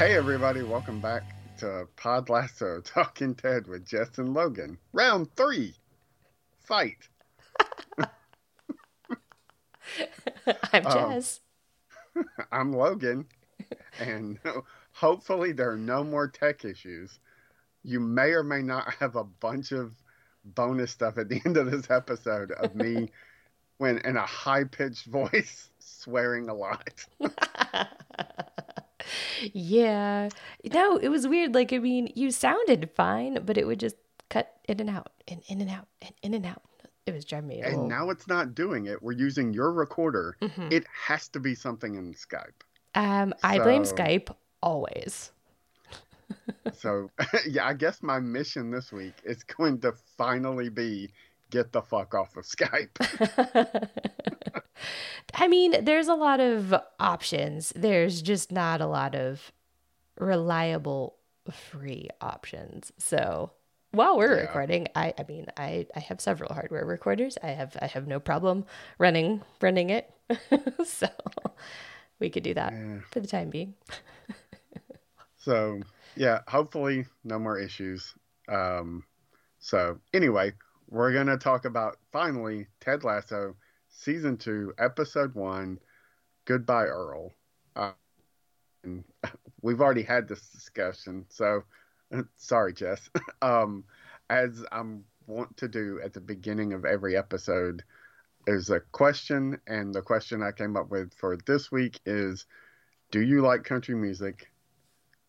Hey, everybody, welcome back to Pod Lasso Talking Ted with Jess and Logan. Round three. Fight. I'm Um, Jess. I'm Logan, and hopefully, there are no more tech issues. You may or may not have a bunch of bonus stuff at the end of this episode of me when in a high pitched voice swearing a lot. Yeah. No, it was weird. Like, I mean, you sounded fine, but it would just cut in and out and in and out and in and out. It was driving me And now it's not doing it. We're using your recorder. Mhm. It has to be something in Skype. Um, I blame Skype always. So, yeah, I guess my mission this week is going to finally be get the fuck off of Skype. I mean, there's a lot of options. There's just not a lot of reliable free options. So while we're Yeah. recording, I, I mean, I, I have several hardware recorders. I have I have no problem running running it. so we could do that Yeah. for the time being. So, yeah, hopefully no more issues. Um, so, anyway, we're going to talk about finally Ted Lasso season two, episode one, Goodbye Earl. Uh, and we've already had this discussion, so sorry, Jess. um, as I'm want to do at the beginning of every episode, is a question, and the question I came up with for this week is Do you like country music?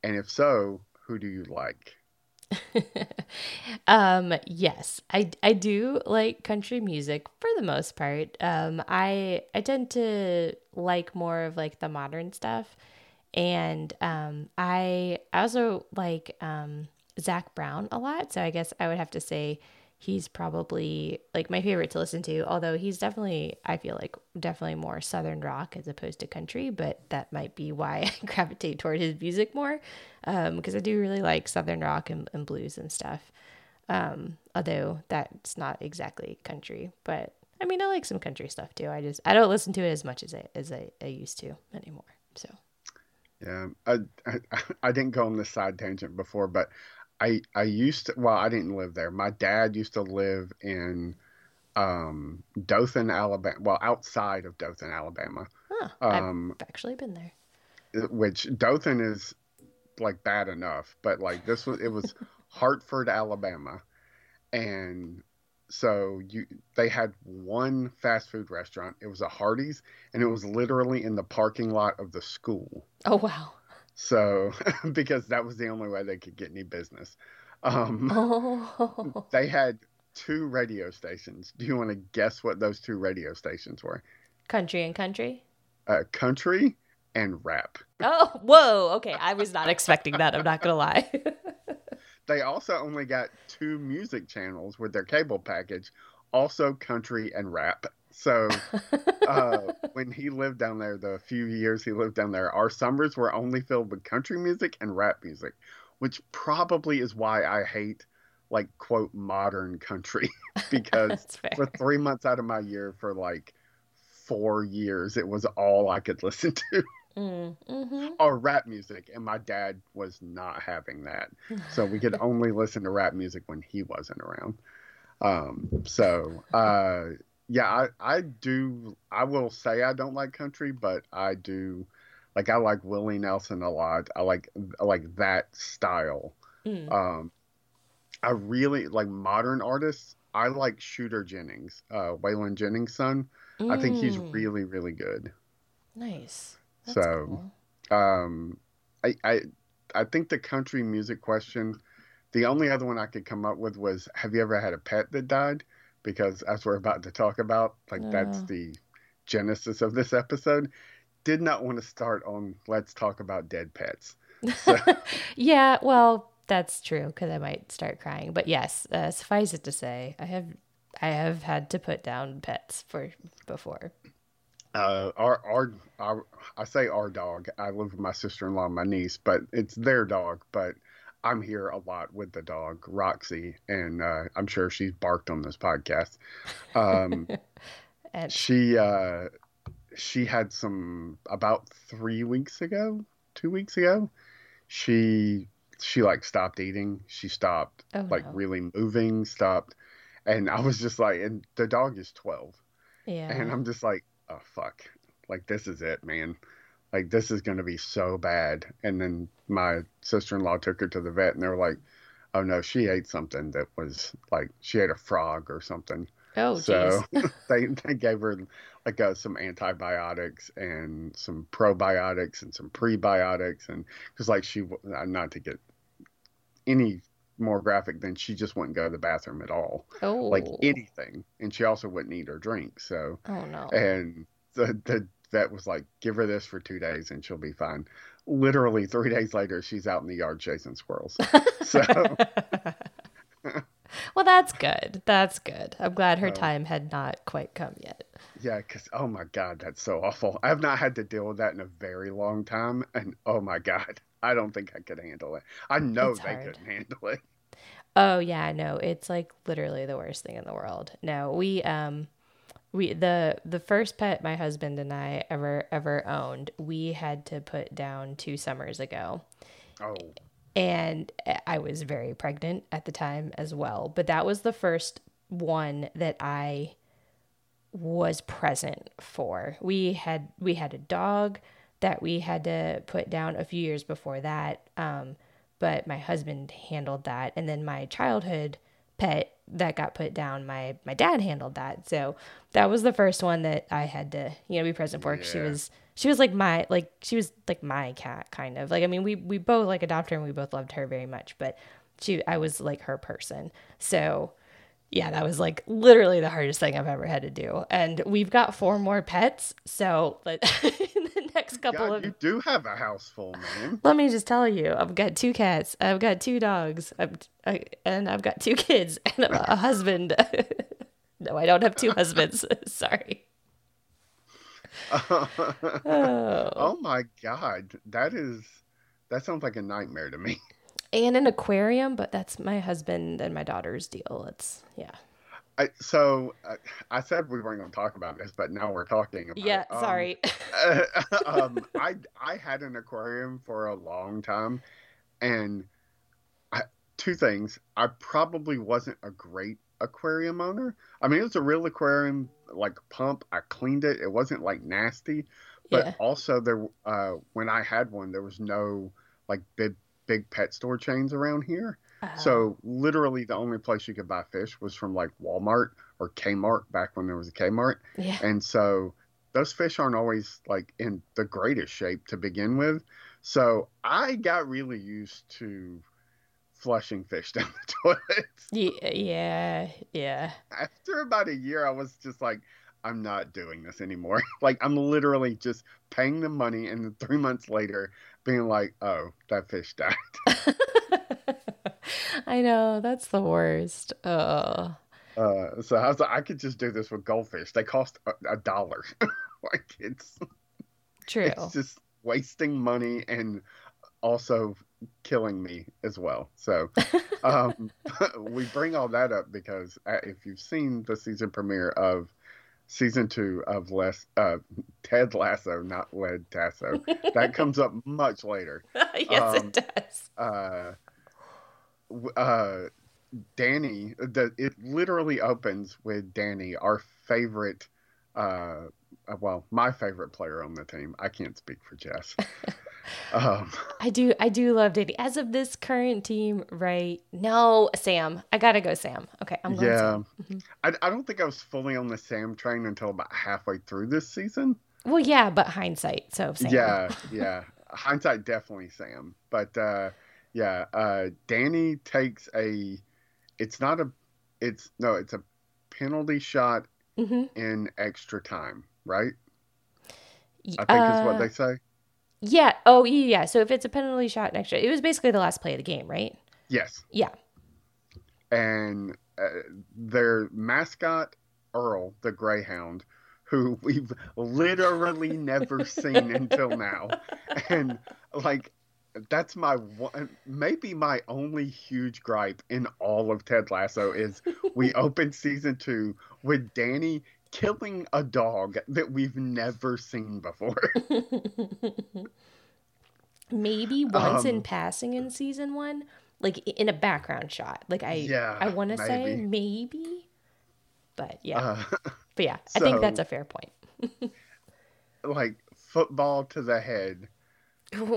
And if so, who do you like? um yes i i do like country music for the most part. Um i i tend to like more of like the modern stuff. And um i I also like um Zac Brown a lot. So i guess i would have to say he's probably like my favorite to listen to although he's definitely i feel like definitely more southern rock as opposed to country but that might be why i gravitate toward his music more because I do really like southern rock and, and blues and stuff. Um, although that's not exactly country, but I mean I like some country stuff too. I just I don't listen to it as much as I as I, I used to anymore. So Yeah, I, I I didn't go on this side tangent before, but I I used to. Well, I didn't live there. My dad used to live in um, Dothan, Alabama. Well, outside of Dothan, Alabama, huh, um, I've actually been there. which Dothan is like bad enough, but like this was it was Hartford, Alabama, and so you they had one fast food restaurant. It was a Hardee's, and it was literally in the parking lot of the school. Oh wow. So, because that was the only way they could get any business. Um, Oh they had two radio stations. Do you want to guess what those two radio stations were? country and country. Uh, country and rap. Oh whoa. Okay, I was not expecting that. I'm not gonna lie. They also only got two music channels with their cable package, also country and rap. So, uh, when he lived down there, the few years he lived down there, our summers were only filled with country music and rap music, which probably is why I hate, like, quote, modern country. because for three months out of my year, for like four years, it was all I could listen to, Mm, hmm or rap music. And my dad was not having that. So we could only listen to rap music when he wasn't around. Um, so, uh, yeah, I, I do. I will say I don't like country, but I do. Like I like Willie Nelson a lot. I like I like that style. Mm. Um, I really like modern artists. I like Shooter Jennings, uh, Waylon Jennings' son. I think he's Mm. really really good. nice. That's So- cool. Um, I I I think the country music question. The only other one I could come up with was, have you ever had a pet that died? Because as we're about to talk about, like that's Oh. the genesis of this episode. Did not want to start on let's talk about dead pets. So, yeah, well, that's true because I might start crying. But yes, uh, suffice it to say, I have I have had to put down pets for before. uh, our, our our I say our dog. I live with my sister in law and my niece, but it's their dog. But I'm here a lot with the dog, Roxy, and uh, I'm sure she's barked on this podcast. Um, And she uh, she had some about three weeks ago, two weeks ago. she she like stopped eating. She stopped Oh, like no. really moving, stopped. And I was just like and the dog is 12. Yeah. And I'm just like, "Oh fuck. Like this is it, man. Like this is going to be so bad." And then my sister-in-law took her to the vet and they were like, "Oh no, she ate something that was like she ate a frog or something." oh, so they they gave her like uh, some antibiotics and some probiotics and some prebiotics and because like she uh, not to get any more graphic than she just wouldn't go to the bathroom at all oh. like anything and she also wouldn't eat or drink so Oh no. and the the vet was like give her this for two days and she'll be fine literally three days later she's out in the yard chasing squirrels so well, that's good. That's good. I'm glad her Um, time had not quite come yet. Yeah, because oh my god, that's so awful. I've not had to deal with that in a very long time, and oh my god, I don't think I could handle it. I know It's they hard. couldn't handle it. Oh yeah, no, it's like literally the worst thing in the world. No, we um we the the first pet my husband and I ever ever owned, we had to put down 2 summers ago. Oh, And I was very pregnant at the time as well, but that was the first one that I was present for. We had we had a dog that we had to put down a few years before that. Um, but my husband handled that and then my childhood pet that got put down my my dad handled that. So that was the first one that I had to, you know, be present for 'cause she Yeah. was she was like my like she was like my cat kind of. Like I mean we we both like adopted her and we both loved her very much, but she I was like her person. So yeah, that was like literally the hardest thing I've ever had to do. And we've got four more pets. So but in the next couple God, of you do have a house full, man. let me just tell you, I've got two cats, I've got two dogs, I've, I, and I've got two kids and a, a husband. no, I don't have two husbands. Sorry. Oh. oh my god, that is that sounds like a nightmare to me. And an aquarium, but that's my husband and my daughter's deal. It's yeah. I, so uh, I said we weren't going to talk about this, but now we're talking about. Yeah, it. Um, sorry. um, I I had an aquarium for a long time, and I, two things. I probably wasn't a great aquarium owner. I mean, it was a real aquarium, like pump. I cleaned it. It wasn't like nasty, but yeah. also there. Uh, when I had one, there was no like big big pet store chains around here. Oh, So uh-huh. literally, the only place you could buy fish was from like Walmart or Kmart back when there was a Kmart. yeah. And so those fish aren't always like in the greatest shape to begin with. So I got really used to flushing fish down the toilet. Yeah, yeah, yeah. After about a year, I was just like, I'm not doing this anymore. like I'm literally just paying the money, and then three months later, being like, oh, that fish died. I know that's the worst. Oh, Uh, so I was like, I could just do this with goldfish. They cost a, a dollar. like it's true. it's just wasting money and also killing me as well. So um, we bring all that up because uh, if you've seen the season premiere of season two of Les uh, Ted Lasso, not Led Tasso, that comes up much later. yes, um, it does. Uh, uh, Danny, the it literally opens with Danny, our favorite. Uh, uh, well, my favorite player on the team. I can't speak for Jess. um, I do. I do love Danny. As of this current team, right? No, Sam. I gotta go, Sam. Okay, I'm going. yeah, Sam. Mhm. I, I don't think I was fully on the Sam train until about halfway through this season. Well, yeah, but hindsight. So Sam. Yeah, yeah. Hindsight, definitely Sam. But uh, yeah, uh, Danny takes a. It's not a. It's no. It's a penalty shot hmm in extra time, right? I I think is what they say. Yeah. Oh, yeah. So if it's a penalty shot extra, it was basically the last play of the game, right? Yes. Yeah. And uh, their mascot, Earl, the Greyhound, who we've literally never seen until now. And like, that's my one, maybe my only huge gripe in all of Ted Lasso is we opened season two with Danny killing a dog that we've never seen before. maybe once in Um, passing in season one, like in a background shot. Like I, Yeah, I want to say maybe. but yeah, Uh, but yeah, I think that's a fair point. like football to the head.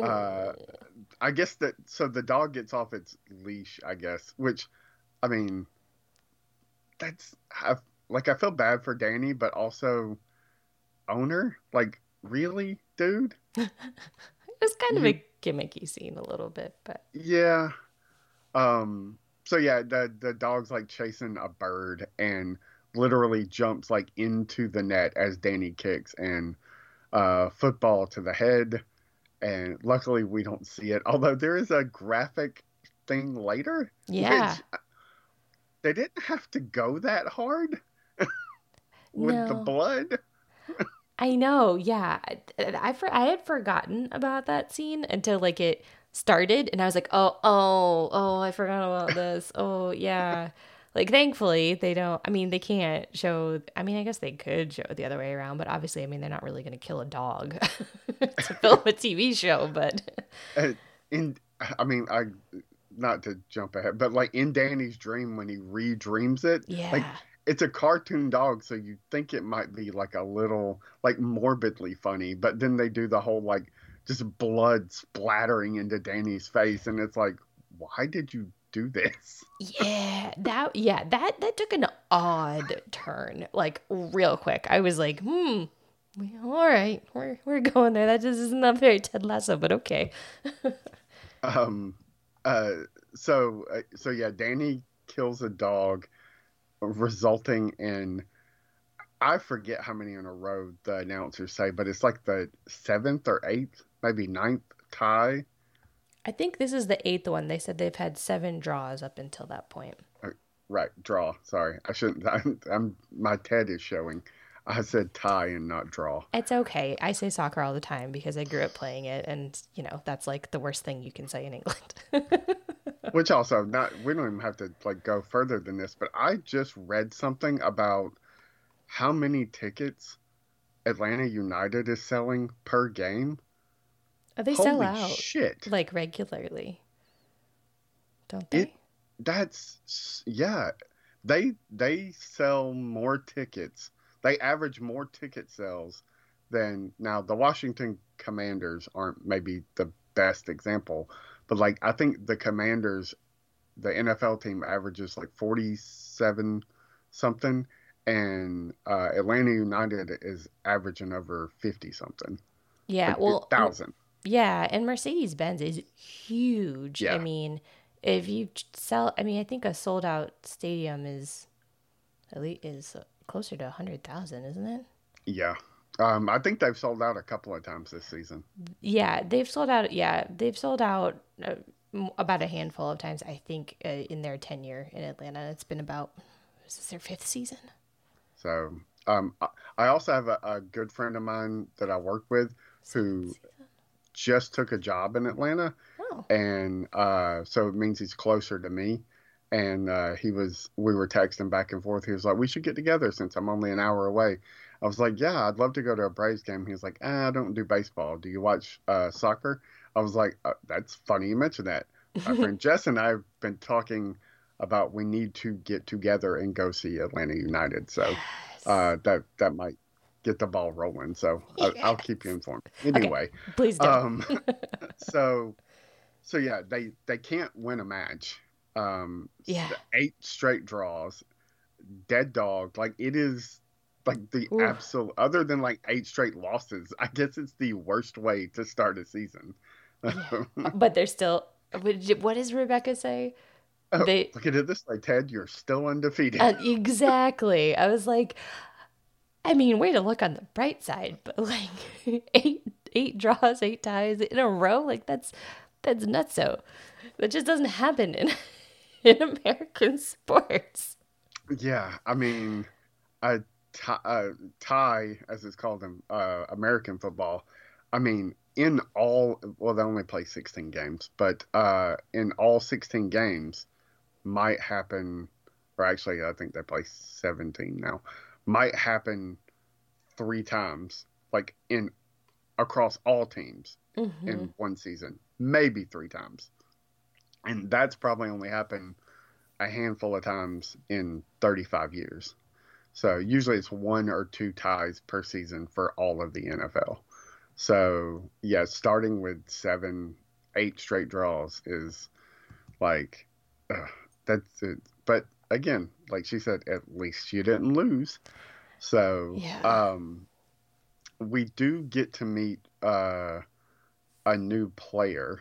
Uh, I guess that so the dog gets off its leash, I guess, which I mean that's I, like I feel bad for Danny, but also owner, like really, dude? it was kind of you- a gimmicky scene a little bit, but Yeah. Um so yeah, the the dog's like chasing a bird and literally jumps like into the net as Danny kicks and uh football to the head and luckily we don't see it although there is a graphic thing later yeah, which they didn't have to go that hard with the blood I know, yeah. I, I for I had forgotten about that scene until like it started, and I was like, oh, oh, oh, I forgot about this. Oh, yeah. Like, thankfully, they don't. I mean, they can't show. I mean, I guess they could show it the other way around, but obviously, I mean, they're not really going to kill a dog to film a TV show. But Uh, in I mean I not to jump ahead but like in Danny's dream when he redreams it yeah, like it's a cartoon dog, so you think it might be like a little like morbidly funny, but then they do the whole like just blood splattering into Danny's face, and it's like, why did you do this? yeah, that yeah that that took an odd turn, like real quick. I was like, hmm. All right, we're we're going there. That just is not very Ted Lasso, but okay. Um, uh, so uh, so yeah, Danny kills a dog, resulting in I forget how many in a row the announcers say, but it's like the seventh or eighth, maybe ninth tie. I think this is the eighth one. They said they've had seven draws up until that point. Uh, right, draw. Sorry, I shouldn't. I'm, I'm my TED is showing. I said tie and not draw. It's okay. I say soccer all the time because I grew up playing it, and you know that's like the worst thing you can say in England. Which also not. We don't even have to like go further than this. But I just read something about how many tickets Atlanta United is selling per game. Oh, they sell Holy out shit! like regularly, don't they? It- That's yeah. They they sell more tickets. They average more ticket sales than now. The Washington Commanders aren't maybe the best example, but like I think the Commanders, the NFL team averages like forty seven something, and uh, Atlanta United is averaging over fifty something. yeah. Like, Well, thousand. yeah, and Mercedes Benz is huge. Yeah. I mean, if you sell, I mean, I think a sold out stadium is at least is closer to a hundred thousand, isn't it? Yeah. Um, I think they've sold out a couple of times this season. Yeah, they've sold out. Yeah, they've sold out uh, about a handful of times. I think uh, in their tenure in Atlanta, it's been about. Is this their fifth season? So um, I- also have a, a good friend of mine that I work with who just took a job in Atlanta, Oh, and uh, so it means he's closer to me. And uh, he was, we were texting back and forth. He was like, "We should get together since I'm only an hour away." I was like, "Yeah, I'd love to go to a Braves game." He was like, ah, "I don't do baseball. Do you watch uh, soccer?" I was like, uh, "That's funny you mentioned that." My friend Jess and I have been talking about we need to get together and go see Atlanta United. So yes. uh, that that might get the ball rolling. So I, I'll keep you informed. Anyway, please don't. um, so so yeah, they they can't win a match. Um, Yeah. eight straight draws, dead dog. Like it is like the Oof. absolute. Other than like eight straight losses, I guess it's the worst way to start a season. but they're still. what does Rebecca say? Oh, They Look at it this way, Ted. You're still undefeated. uh, exactly. I was like, I mean, way to look on the bright side, but like eight eight draws, eight ties in a row, like that's that's nutso. That just doesn't happen in in American sports. Yeah, I mean, a tie, uh, tie as it's called in uh, American football. I mean, in all, well, they only play 16 games, but uh, in all 16 games, might happen, or actually, I think they play 17 now, might happen three times, like in across all teams Mhm. in one season. maybe three times. And that's probably only happened a handful of times in 35 years. So usually it's one or two ties per season for all of the NFL. So yeah, starting with seven, eight straight draws is like uh, that's it. But again, like she said, at least you didn't lose. So Yeah. um, we do get to meet uh, a new player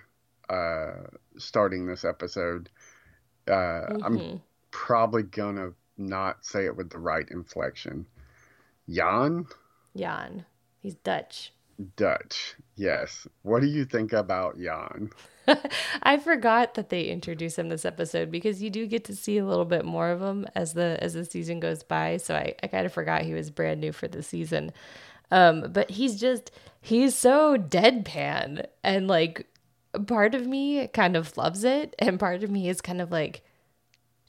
uh, starting this episode. Uh, I'm Mhm. probably gonna not say it with the right inflection. Jan Jan. He's Dutch. Dutch. Yes. What do you think about Jan? I forgot that they introduced him this episode because you do get to see a little bit more of him as the as the season goes by. So I, I kind of forgot he was brand new for the season. Um, but he's just he's so deadpan and like part of me kind of loves it and part of me is kind of like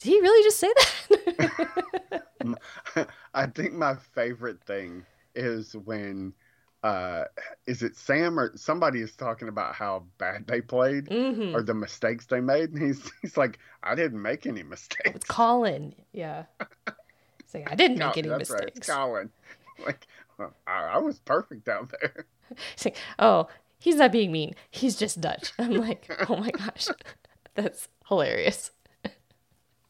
did he really just say that? I think my favorite thing is when uh is it Sam or somebody is talking about how bad they played hmm or the mistakes they made and he's he's like I didn't make any mistakes. It's Colin. Yeah. It's like I didn't make any that's right, mistakes. Colin. Like I, I was perfect out there. It's like, oh, he's not being mean. He's just Dutch. I'm like, oh my gosh, that's hilarious.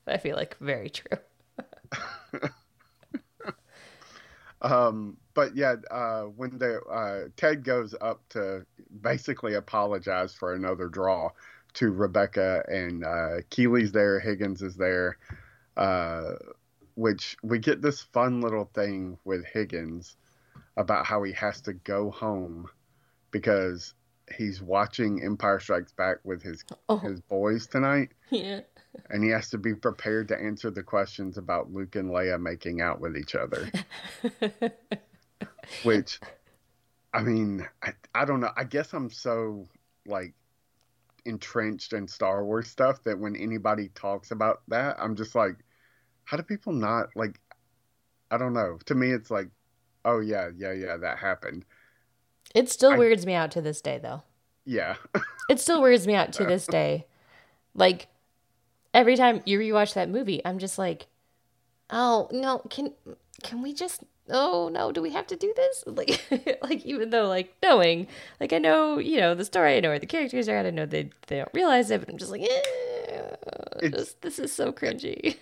I feel like very true. Um, but yeah, uh, when the uh, Ted goes up to basically apologize for another draw to Rebecca and uh, Keeley's there, Higgins is there, uh, which we get this fun little thing with Higgins about how he has to go home because he's watching Empire Strikes Back with his Oh, his boys tonight, yeah. And he has to be prepared to answer the questions about Luke and Leia making out with each other. which i mean I, I don't know i guess i'm so like entrenched in star wars stuff that when anybody talks about that i'm just like how do people not like i don't know to me it's like oh yeah yeah yeah that happened It still I- weirds me out to this day, though. yeah It still weirds me out to this day. Like every time you rewatch that movie, I'm just like, oh no, can can we just? Oh no, do we have to do this? Like, like even though like knowing, like I know you know the story, I know where the characters are, at, I know they they don't realize it, but I'm just like, eh, this, this is so cringy.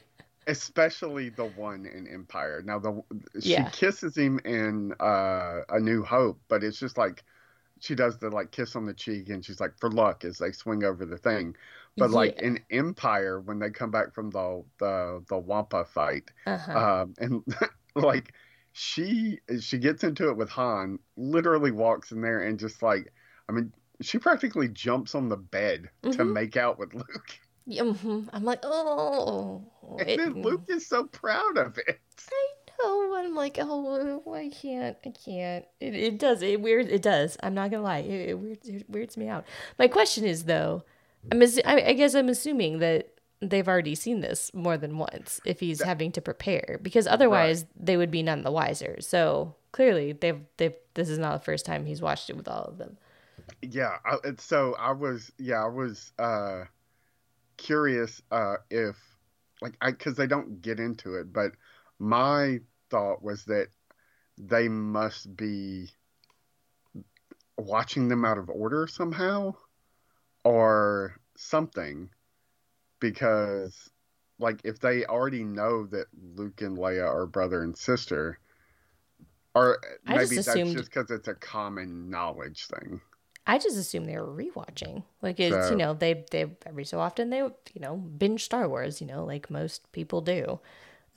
especially the one in empire now the she Yeah. kisses him in uh a new hope but it's just like she does the like kiss on the cheek and she's like for luck as they swing over the thing but like in empire when they come back from the the the wampa fight Uh-huh. um and like she she gets into it with han literally walks in there and just like i mean she practically jumps on the bed to Mhm. make out with luke Yeah, mhm. I'm like, oh, and it- then luke is so proud of it I know. I'm like, oh, I can't, I can't. It, it does, it weird, it does. I'm not gonna lie, it, it weirds, it weirds me out. My question is though, I'm, assu- I, I guess I'm assuming that they've already seen this more than once if he's having to prepare, because otherwise they would be none the wiser. So clearly, they've, they've, this is not the first time he's watched it with all of them. Yeah, I, so I was, yeah, I was uh, curious uh, if, like, I because they don't get into it, but my thought was that they must be watching them out of order somehow, or something, because, like, if they already know that Luke and Leia are brother and sister. Or I just maybe that's assumed- just because it's a common knowledge thing. I just assume they were rewatching. Like it's So- you know they they every so often they you know binge Star Wars. You know like most people do.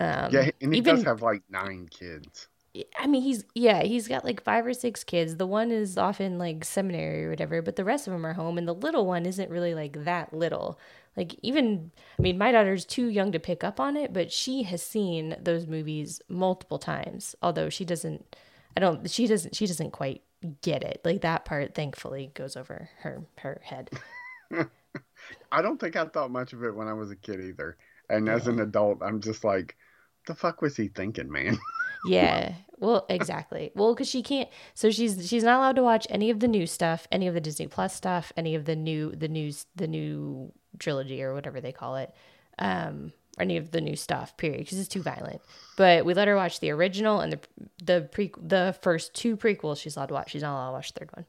Um, Yeah, and he even does have like nine kids. I mean he's yeah he's got like five or six kids. The one is off in like seminary or whatever, but the rest of them are home, and the little one isn't really like that little. Like even I mean my daughter's too young to pick up on it, but she has seen those movies multiple times. Although she doesn't, I don't she doesn't she doesn't quite get it. Like that part thankfully goes over her her head. I don't think I thought much of it when I was a kid either. And as an adult, I'm just like, the fuck was he thinking, man? Yeah. Well, exactly. Well, because she can't. So she's she's not allowed to watch any of the new stuff, any of the Disney Plus stuff, any of the new the news the new trilogy or whatever they call it, um, or any of the new stuff. Period, because it's too violent. But we let her watch the original and the the pre the first two prequels. She's allowed to watch. She's not allowed to watch the third one.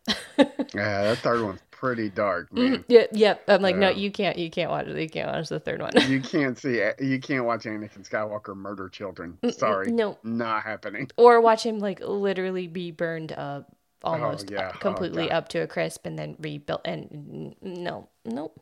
yeah, that third one's pretty dark, man. Mm-hmm. Yep, yep. I'm like, no, um, you can't, you can't watch it. You can't watch the third one. you can't see, you can't watch Anakin Skywalker murder children. Sorry, no, not happening. Or watch him like literally be burned up almost Oh, yeah. Oh, completely God. up to a crisp and then rebuilt. And no, nope.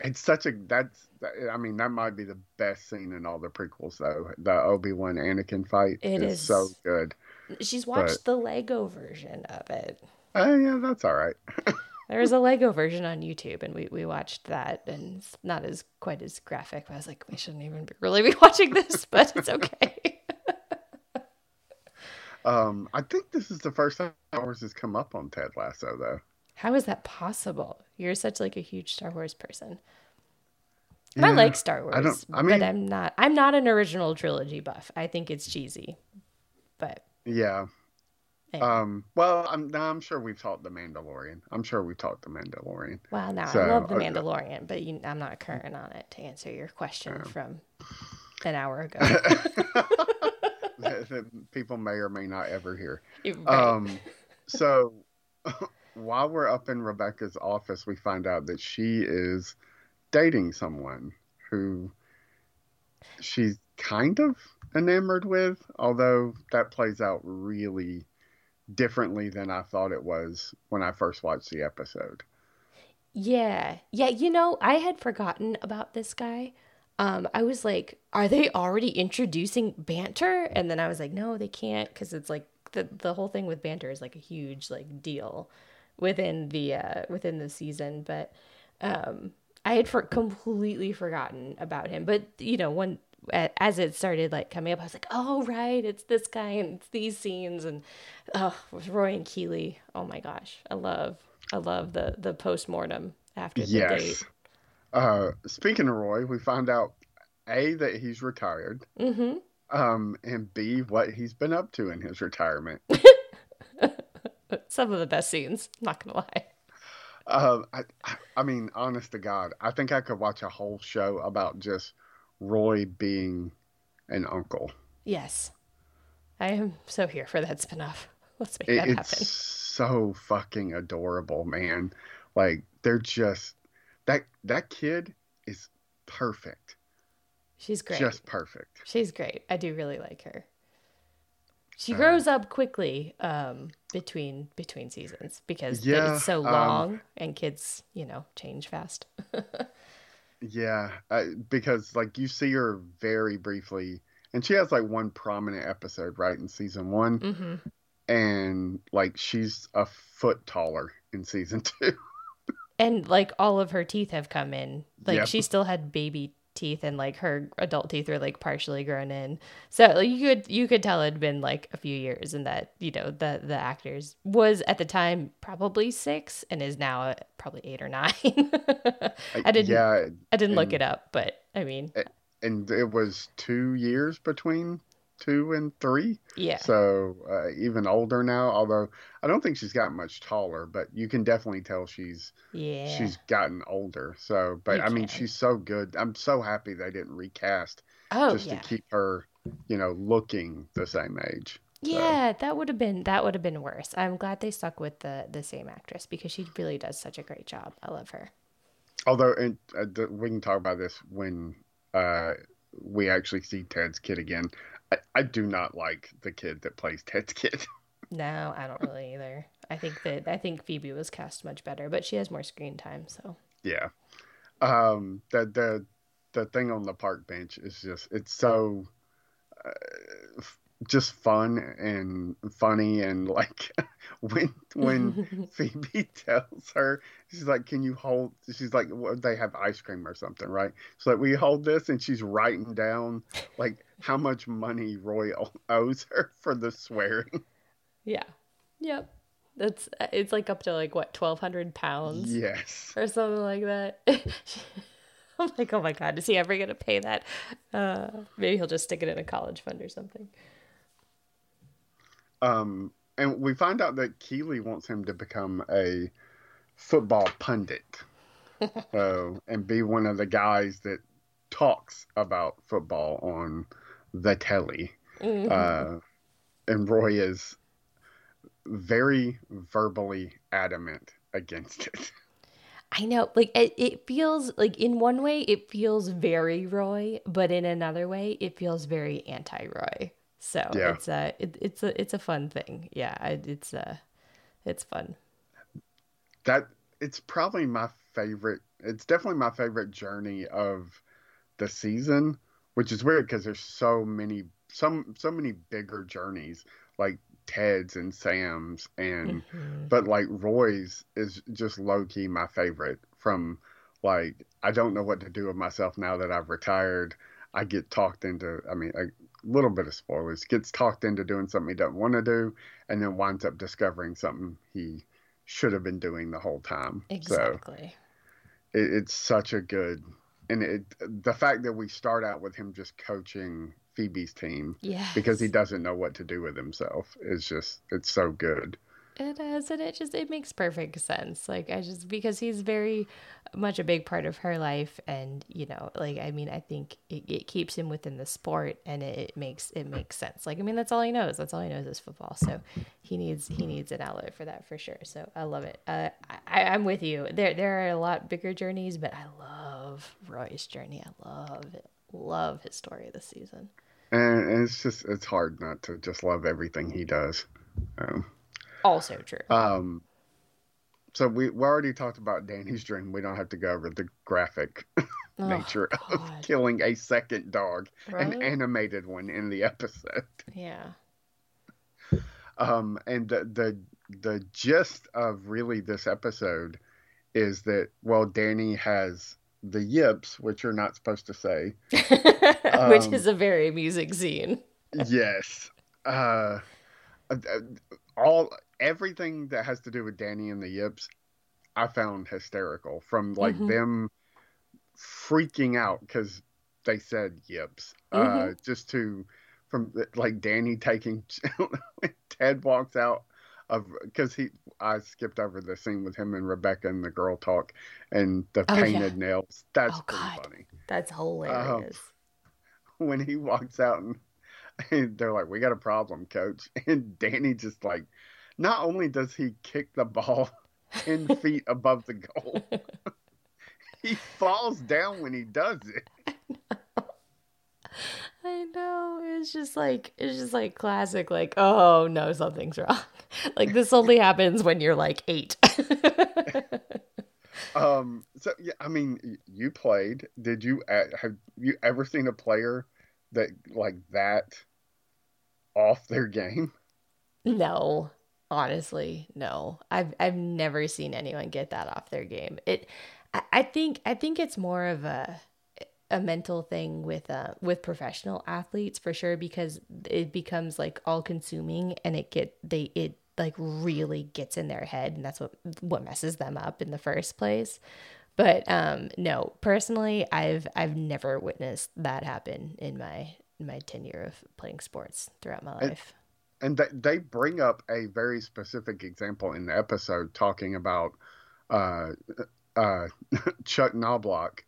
It's such a that's. I mean, that might be the best scene in all the prequels, though. The Obi Wan Anakin fight It is, is- so good. She's watched the Lego version of it. Oh yeah, that's all right. There's a Lego version on YouTube, and we, we watched that, and it's not as quite as graphic. But I was like, we shouldn't even be, really be watching this, but it's okay. Um, I think this is the first time Star Wars has come up on Ted Lasso, though. How is that possible? You're such like a huge Star Wars person. And I like Star Wars, I don't- I mean- but I'm not. I'm not an original trilogy buff. I think it's cheesy, but Yeah. Um. Well, I'm. no, I'm sure we've talked the Mandalorian. I'm sure we've talked the Mandalorian. well, now so, I love the uh, Mandalorian, but you, I'm not current on it to answer your question from an hour ago. that, that people may or may not ever hear. Right. Um, so while we're up in Rebecca's office, we find out that she is dating someone who she's kind of enamored with, although that plays out really differently than I thought it was when I first watched the episode. Yeah. Yeah, you know, I had forgotten about this guy. Um, I was like, are they already introducing Bantr? And then I was like, no, they can't because it's like the the whole thing with Bantr is like a huge like deal within the uh within the season, but um I had for completely forgotten about him. But you know, when as it started like coming up, I was like, "Oh right, it's this guy and it's these scenes." And oh, with Roy and Keeley, oh my gosh, I love, I love the the post mortem after the yes. date. Uh, speaking of Roy, we find out A, that he's retired, Mm-hmm. um, and B, what he's been up to in his retirement. Some of the best scenes. Not gonna lie. Um, I, I- I mean, honest to God, I think I could watch a whole show about just Roy being an uncle. Yes, I am so here for that spinoff. Let's make It- that it's happen. so fucking adorable, man. Like they're just that that kid is perfect, She's great. just perfect. She's great. I do really like her. She grows up quickly um, between between seasons because Yeah, it's so um, long and kids, you know, change fast. Yeah, uh, because like you see her very briefly, and she has like one prominent episode right in season one, hmm and like she's a foot taller in season two. And like all of her teeth have come in. Like Yep. she still had baby teeth and like her adult teeth are like partially grown in. So like you could you could tell it'd been like a few years and that, you know, the the actors was at the time probably 6 and is now uh, probably 8 or 9. I didn't Yeah, I didn't look it up, but I mean, and it was two years between two and three. yeah. So uh, even older now, although I don't think she's gotten much taller, but you can definitely tell she's Yeah. she's gotten older. So, but You I mean, she's so good. I'm so happy they didn't recast oh, just yeah. to keep her, you know, looking the same age. Yeah, that would have been that would have been worse. I'm glad they stuck with the the same actress because she really does such a great job. I love her. Although, and uh, we can talk about this when uh, we actually see Ted's kid again. I, I do not like the kid that plays Ted's kid. No, I don't really either. I think that I think Phoebe was cast much better, but she has more screen time, so Yeah. Um, the the the thing on the park bench is just it's so uh, just fun and funny and like when when Phoebe tells her she's like, "Can you hold?" She's like, well, "They have ice cream or something, right?" So like, we hold this, and she's writing down like how much money Roy owes her for the swearing. yeah, yep. That's it's like up to like what twelve hundred pounds Yes. or something like that. I'm like, oh my god, is he ever gonna pay that? Uh, maybe he'll just stick it in a college fund or something. Um, and we find out that Keeley wants him to become a football pundit, so and be one of the guys that talks about football on the telly. Mm-hmm. Uh, and Roy is very verbally adamant against it. I know, like it, it feels like in one way it feels very Roy, but in another way it feels very anti-Roy. So yeah. it's a it, it's a it's a fun thing. Yeah, it's a it's fun. That it's probably my favorite. It's definitely my favorite journey of the season, which is weird because there's so many some so many bigger journeys like Ted's and Sam's and mm-hmm. but like Roy's is just low key my favorite from like I don't know what to do with myself now that I've retired. I get talked into I mean a little bit of spoilers gets talked into doing something he doesn't want to do and then winds up discovering something he should have been doing the whole time. Exactly. So it, it's such a good and it the fact that we start out with him just coaching Phoebe's team yeah because he doesn't know what to do with himself is just it's so good. It is, and it just it makes perfect sense. Like I just because he's very much a big part of her life, and you know, like I mean, I think it, it keeps him within the sport, and it, it, makes it makes sense. Like I mean, that's all he knows. That's all he knows is football. So he needs he needs an outlet for that for sure. So I love it. Uh, I, I'm with you. There there are a lot bigger journeys, but I love Roy's journey. I love it. Love his story this season. And, it's just it's hard not to just love everything he does. Um, also true. Um, so we, we already talked about Danny's dream. We don't have to go over the graphic oh, nature God. of killing a second dog, right? an animated one in the episode. Yeah. Um, and the, the the gist of really this episode is that well, Danny has the yips, which you're not supposed to say, which um, is a very amusing scene. yes. Uh, uh all everything that has to do with Danny and the Yips, I found hysterical. From like mm-hmm. them freaking out because they said Yips, uh, mm-hmm. uh, just to from like Danny taking Ted walks out of because he I skipped over the scene with him and Rebecca and the girl talk and the oh, painted yeah. nails. That's oh, pretty God. funny. That's hilarious. Um, when he walks out and, and they're like, "We got a problem, coach," and Danny just like not only does he kick the ball 10 feet above the goal, he falls down when he does it. I know. It's just like it's just like classic like oh no something's wrong. like this only happens when you're like 8. um so yeah, I mean you played. Did you have you ever seen a player that like that off their game? No. Honestly, no. I've I've never seen anyone get that off their game. It I, I think I think it's more of a a mental thing with uh with professional athletes for sure because it becomes like all consuming and it get they it like really gets in their head and that's what what messes them up in the first place but um no personally i've i've never witnessed that happen in my in my tenure of playing sports throughout my life and they bring up a very specific example in the episode talking about uh, uh, Chuck Knobloch,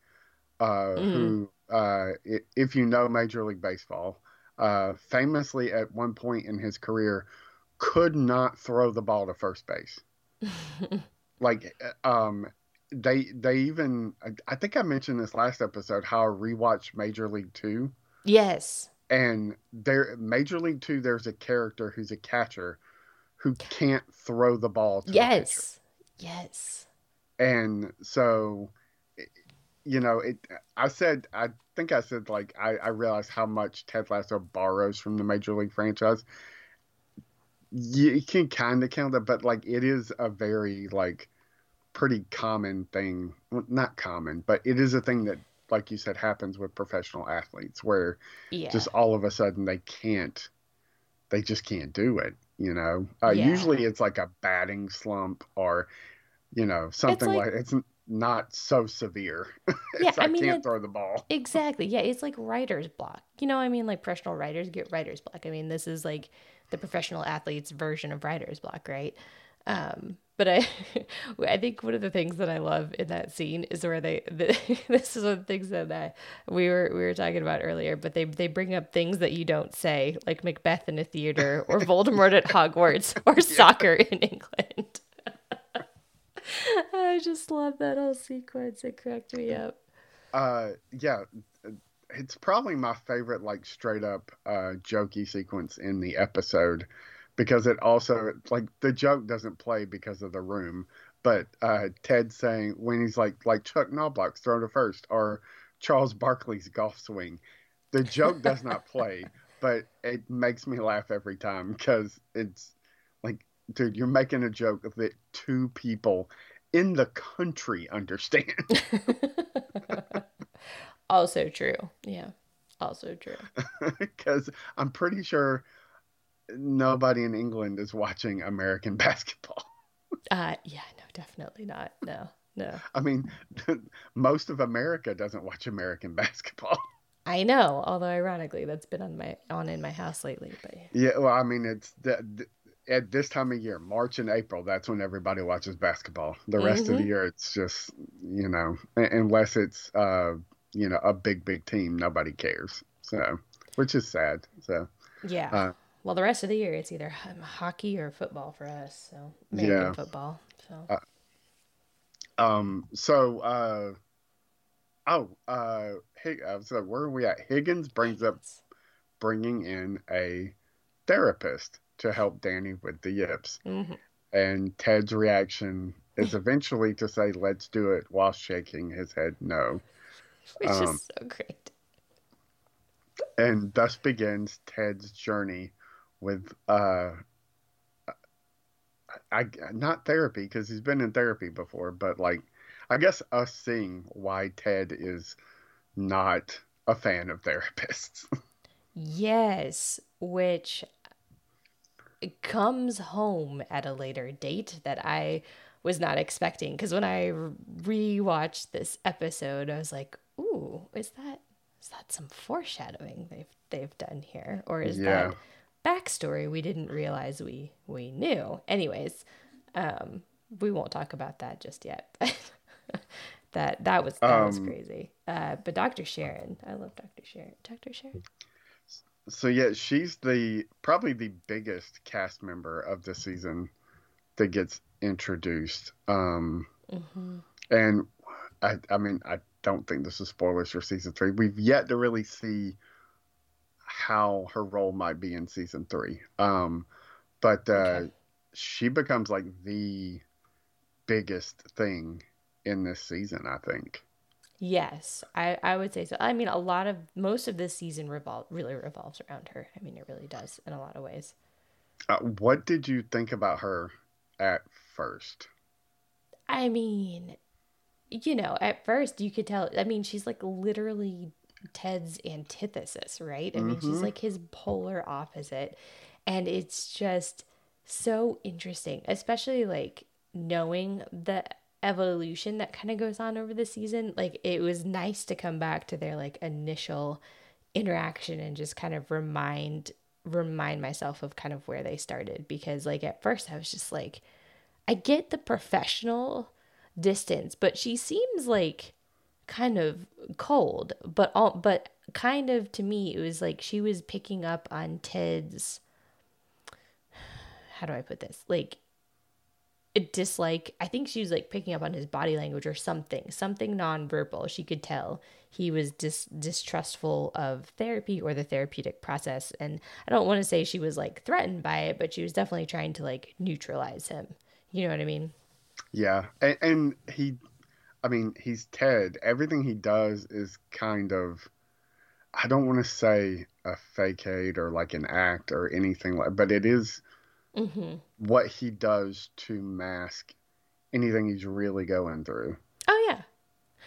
uh, mm. who, uh, if you know Major League Baseball, uh, famously at one point in his career could not throw the ball to first base. like, um, they they even I think I mentioned this last episode how I rewatched Major League Two. Yes. And there major league two there's a character who's a catcher who can't throw the ball to yes. yes. And so you know it i said i think i said like I, I realized how much ted lasso borrows from the major league franchise. You can kind of count that but like it is a very like pretty common thing. Well, not common but it is a thing that like you said happens with professional athletes where yeah. just all of a sudden they can't they just can't do it you know? Uh, yeah. usually it's like a batting slump or you know something it's like, like, it's not so severe. Yeah i, mean, can't it, throw the ball. Exactly. Yeah it's like writer's block. You know i mean? Like professional writers get writer's block. I mean this is like the professional athlete's version of writer's block, right? Um, but I, I think one of the things that I love in that scene is where they, the, this is one of the things that I, we were we were talking about earlier. But they they bring up things that you don't say, like Macbeth in a theater, or Voldemort at Hogwarts, or soccer in England. I just love that whole sequence. It cracked me up. Uh, yeah, it's probably my favorite, like straight up uh, jokey sequence in the episode because it also like the joke doesn't play because of the room, but uh, Ted saying when he's like like Chuck Knoblauch's throw to first or Charles Barkley's golf swing, the joke does not play, but it makes me laugh every time because it's like, dude, you're making a joke that two people in the country understand. also true. Yeah. Also true. Because I'm pretty sure nobody in England is watching American basketball. uh, yeah, no, definitely not. No, no. I mean, most of America doesn't watch American basketball. I know, although ironically, that's been on my on in my house lately. But yeah, well, I mean, it's the, the, at this time of year, March and April, that's when everybody watches basketball. The rest mm-hmm. of the mm-hmm. year, it's just you know, unless it's uh, you know a big big team, nobody cares. So, which is sad. So yeah. Uh, well, the rest of the year it's either hockey or football for us. So maybe yeah. football. So. Uh, um. So. Uh. Oh. Uh. Hey. Uh, so where are we at? Higgins brings up bringing in a therapist to help Danny with the yips, mm-hmm. and Ted's reaction is eventually to say, "Let's do it," while shaking his head no. Which um, is so great. And thus begins Ted's journey with uh I not therapy because he's been in therapy before, but like I guess us seeing why Ted is not a fan of therapists. yes, which comes home at a later date that I was not expecting because when I rewatched this episode, I was like, "Ooh, is that is that some foreshadowing they've they've done here, or is yeah. that backstory we didn't realize we we knew. Anyways, um, we won't talk about that just yet. that that was that um, was crazy. Uh, but Dr. Sharon, I love Dr. Sharon. Dr. Sharon. So yeah, she's the probably the biggest cast member of the season that gets introduced. Um, mm-hmm. And I, I mean, I don't think this is spoilers for season three. We've yet to really see how her role might be in season three. Um, but uh, okay. she becomes like the biggest thing in this season, I think. Yes, I, I would say so. I mean, a lot of most of this season revol- really revolves around her. I mean, it really does in a lot of ways. Uh, what did you think about her at first? I mean, you know, at first you could tell. I mean, she's like literally Ted's antithesis, right? I mean, mm-hmm. she's like his polar opposite. And it's just so interesting, especially like knowing the evolution that kind of goes on over the season. Like, it was nice to come back to their like initial interaction and just kind of remind remind myself of kind of where they started because like at first I was just like I get the professional distance but she seems like kind of cold, but all, but kind of to me it was like she was picking up on Ted's how do I put this? Like a dislike. I think she was like picking up on his body language or something, something nonverbal. She could tell he was dis- distrustful of therapy or the therapeutic process. And I don't want to say she was like threatened by it, but she was definitely trying to like neutralize him. You know what I mean? Yeah. And, and he I mean, he's Ted. Everything he does is kind of, I don't want to say a facade or like an act or anything like, but it is mm-hmm. what he does to mask anything he's really going through. Oh yeah.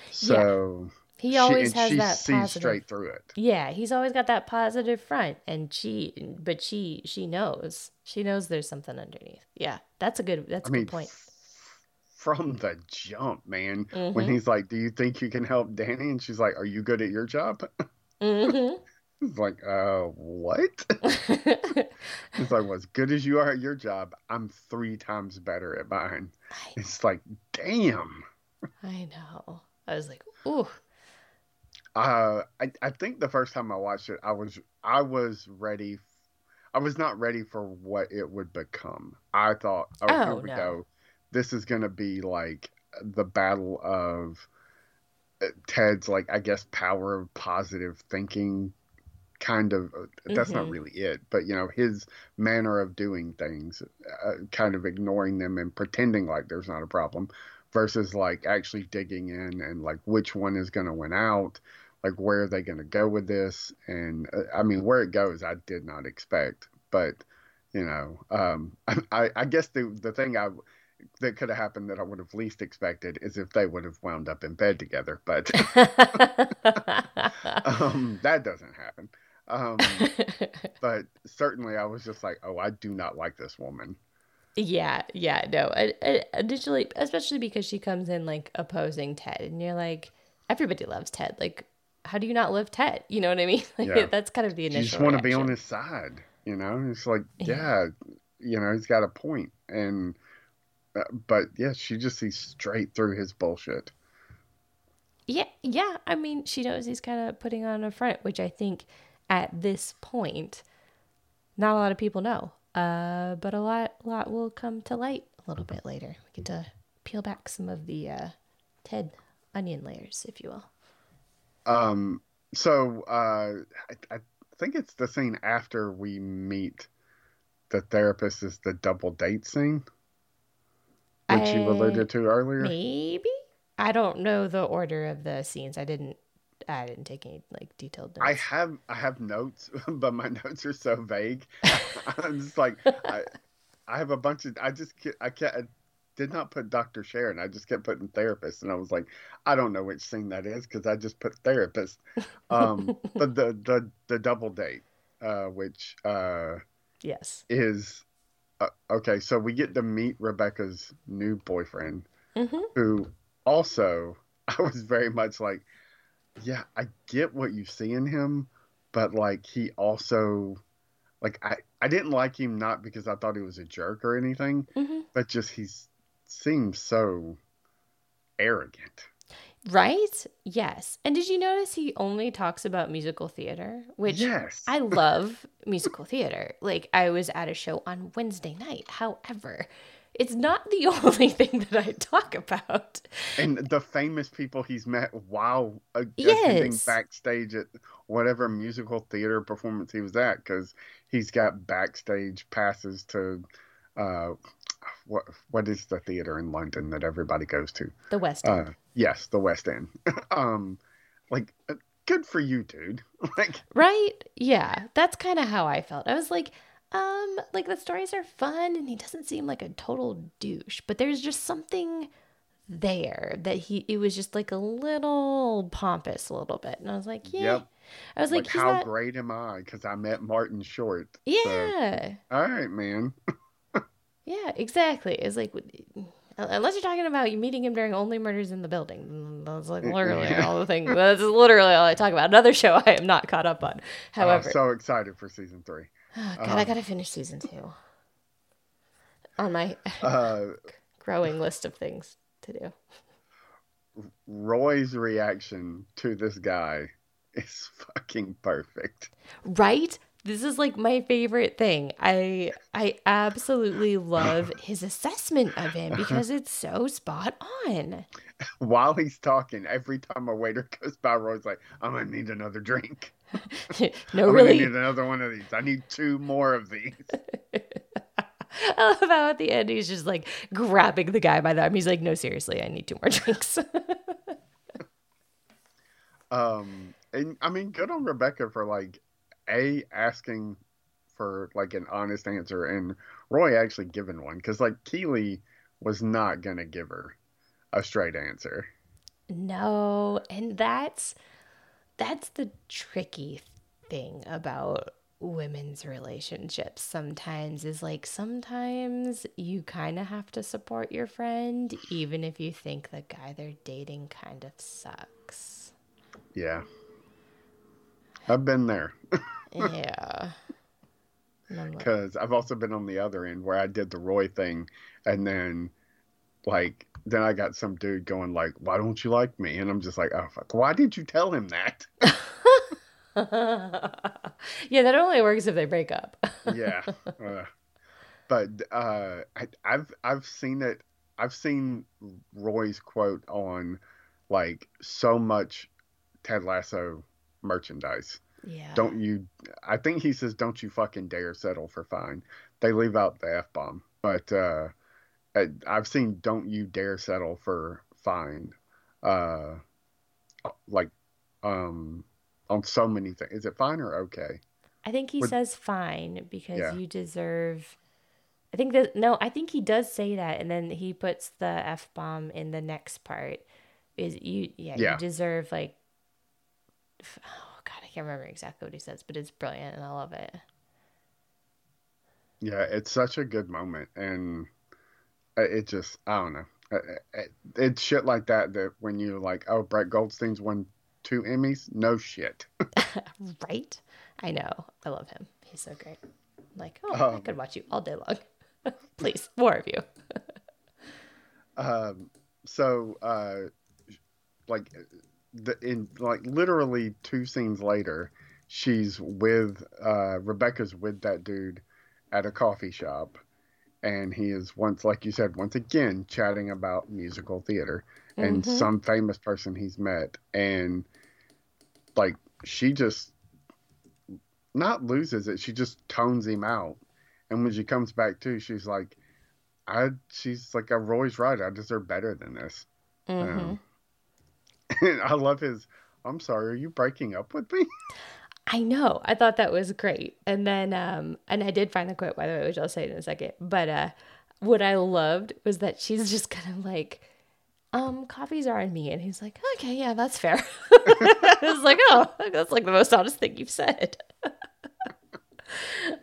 So yeah. he always she, has she that sees positive, straight through it. Yeah, he's always got that positive front, and she, but she, she knows, she knows there's something underneath. Yeah, that's a good, that's a I good point from the jump, man. Mm-hmm. When he's like, "Do you think you can help Danny?" and she's like, "Are you good at your job?" mm-hmm. It's like, uh, what? it's like, well, as good as you are at your job, I'm three times better at mine. It's like, damn. I know. I was like, ooh. Uh, I, I think the first time I watched it, I was I was ready. I was not ready for what it would become. I thought, oh, here Oh, we no. go. This is gonna be like the battle of uh, Ted's, like I guess, power of positive thinking. Kind of. uh, That's not Mhm. really it, but you know, his manner of doing things, uh, kind of ignoring them and pretending like there's not a problem, versus like actually digging in and like which one is gonna win out like where are they going to go with this and uh, i mean where it goes i did not expect but you know um i i guess the the thing i that could have happened that i would have least expected is if they would have wound up in bed together but um that doesn't happen um but certainly i was just like oh i do not like this woman yeah, yeah, no. I, I, initially, especially because she comes in like opposing Ted, and you're like, everybody loves Ted. Like, how do you not love Ted? You know what I mean? Like, Yeah. that's kind of the initial. you just want to be on his side you know it's like Yeah. yeah you know he's got a point and but yeah she just sees straight through his bullshit Yeah, yeah. I mean, she knows he's kind of putting on a front, which I think at this point, not a lot of people know. Uh, but a lot, lot will come to light a little bit later. We get to peel back some of the uh, Ted onion layers, if you will. Um, so uh, I, I think it's the scene after we meet the therapist is the double date scene, which you alluded to earlier. Maybe I don't know the order of the scenes. I didn't. I didn't take any like detailed notes. I have I have notes, but my notes are so vague. I'm just like I, I have a bunch of I just I can't. I did not put Dr. Sharon. I just kept putting therapist, and I was like, I don't know which scene that is because I just put therapist. Um, but the the the double date, uh, which uh, yes. is uh, okay. So we get to meet Rebecca's new boyfriend, hmm who also I was very much like, yeah, I get what you see in him, but like he also like I I didn't like him not because I thought he was a jerk or anything, hmm but just he seems so arrogant. Right? Yes. And did you notice he only talks about musical theater, which yes, I love musical theater. Like I was at a show on Wednesday night. However, it's not the only thing that I talk about. and the famous people he's met while uh, attending Yes. backstage at whatever musical theater performance he was at because he's got backstage passes to uh what what is the theater in london that everybody goes to The West End. uh yes the west end um like uh, good for you dude like Right? Yeah. That's kind of how I felt. I was like, um, like the stories are fun and he doesn't seem like a total douche, but there's just something there that he it was just like a little pompous a little bit. And I was like, yeah. Yep. I was like, like, how not great am i because i met martin short So, Yeah. all right man Yeah, exactly. It's like unless you're talking about you meeting him during only murders in the building. That's like literally all the things. That's literally all I talk about. Another show I am not caught up on. However, oh, so excited for season three Oh, God, Um, I gotta finish season two. On my uh growing list of things to do. Roy's reaction to this guy is fucking perfect. Right? This is like my favorite thing. I I absolutely love his assessment of him because it's so spot on. While he's talking, every time a waiter goes by, Roy's like, I'm gonna need another drink. no, I'm really. need another one of these. I need two more of these. I love how at the end he's just like grabbing the guy by the arm. He's like, "No, seriously, I need two more drinks." Um, and I mean, good on Rebecca for like a asking for like an honest answer, and Roy actually giving one because like Keeley was not gonna give her a straight answer. No, and that's that's the tricky thing about women's relationships sometimes is like sometimes you kind of have to support your friend even if you think the guy they're dating kind of sucks. Yeah. I've been there. yeah. Because I've also been on the other end where I did the Roy thing, and then, like, then I got some dude going like, "Why don't you like me?" And I'm just like, "Oh fuck! Why did you tell him that?" yeah, that only works if they break up. yeah, uh, but uh, I, I've I've seen it. I've seen Roy's quote on like so much Ted Lasso merchandise. Yeah. Don't you? I think he says, "Don't you fucking dare settle for fine." They leave out the f bomb, but uh, I, I've seen "Don't you dare settle for fine," uh, like um, on so many things. Is it fine or okay? I think he says fine because yeah. you deserve. I think that no, I think he does say that, and then he puts the f bomb in the next part. Is you yeah, yeah. you deserve like. Oh God, I can't remember exactly what he says, but it's brilliant, and I love it. Yeah, it's such a good moment, and it just I don't know. It's shit like that that when you like, oh, Brett Goldstein's won two Emmys. No shit. right? I know. I love him. He's so great. Like, oh, um, I could watch you all day long. Please, more of you. um. So, uh, like, the in like literally two scenes later, she's with uh Rebecca's with that dude at a coffee shop and he is once like you said once again chatting about musical theater and mm-hmm. some famous person he's met and like she just not loses it she just tones him out and when she comes back to she's like i she's like a roy's right i deserve better than this mm-hmm. um, i love his i'm sorry are you breaking up with me I know. I thought that was great. And then um and I did find the quote by the way, which I'll say in a second. But uh what I loved was that she's just kind of like, um, coffees are on me. And he's like, okay, yeah, that's fair. I was like, oh, that's like the most honest thing you've said.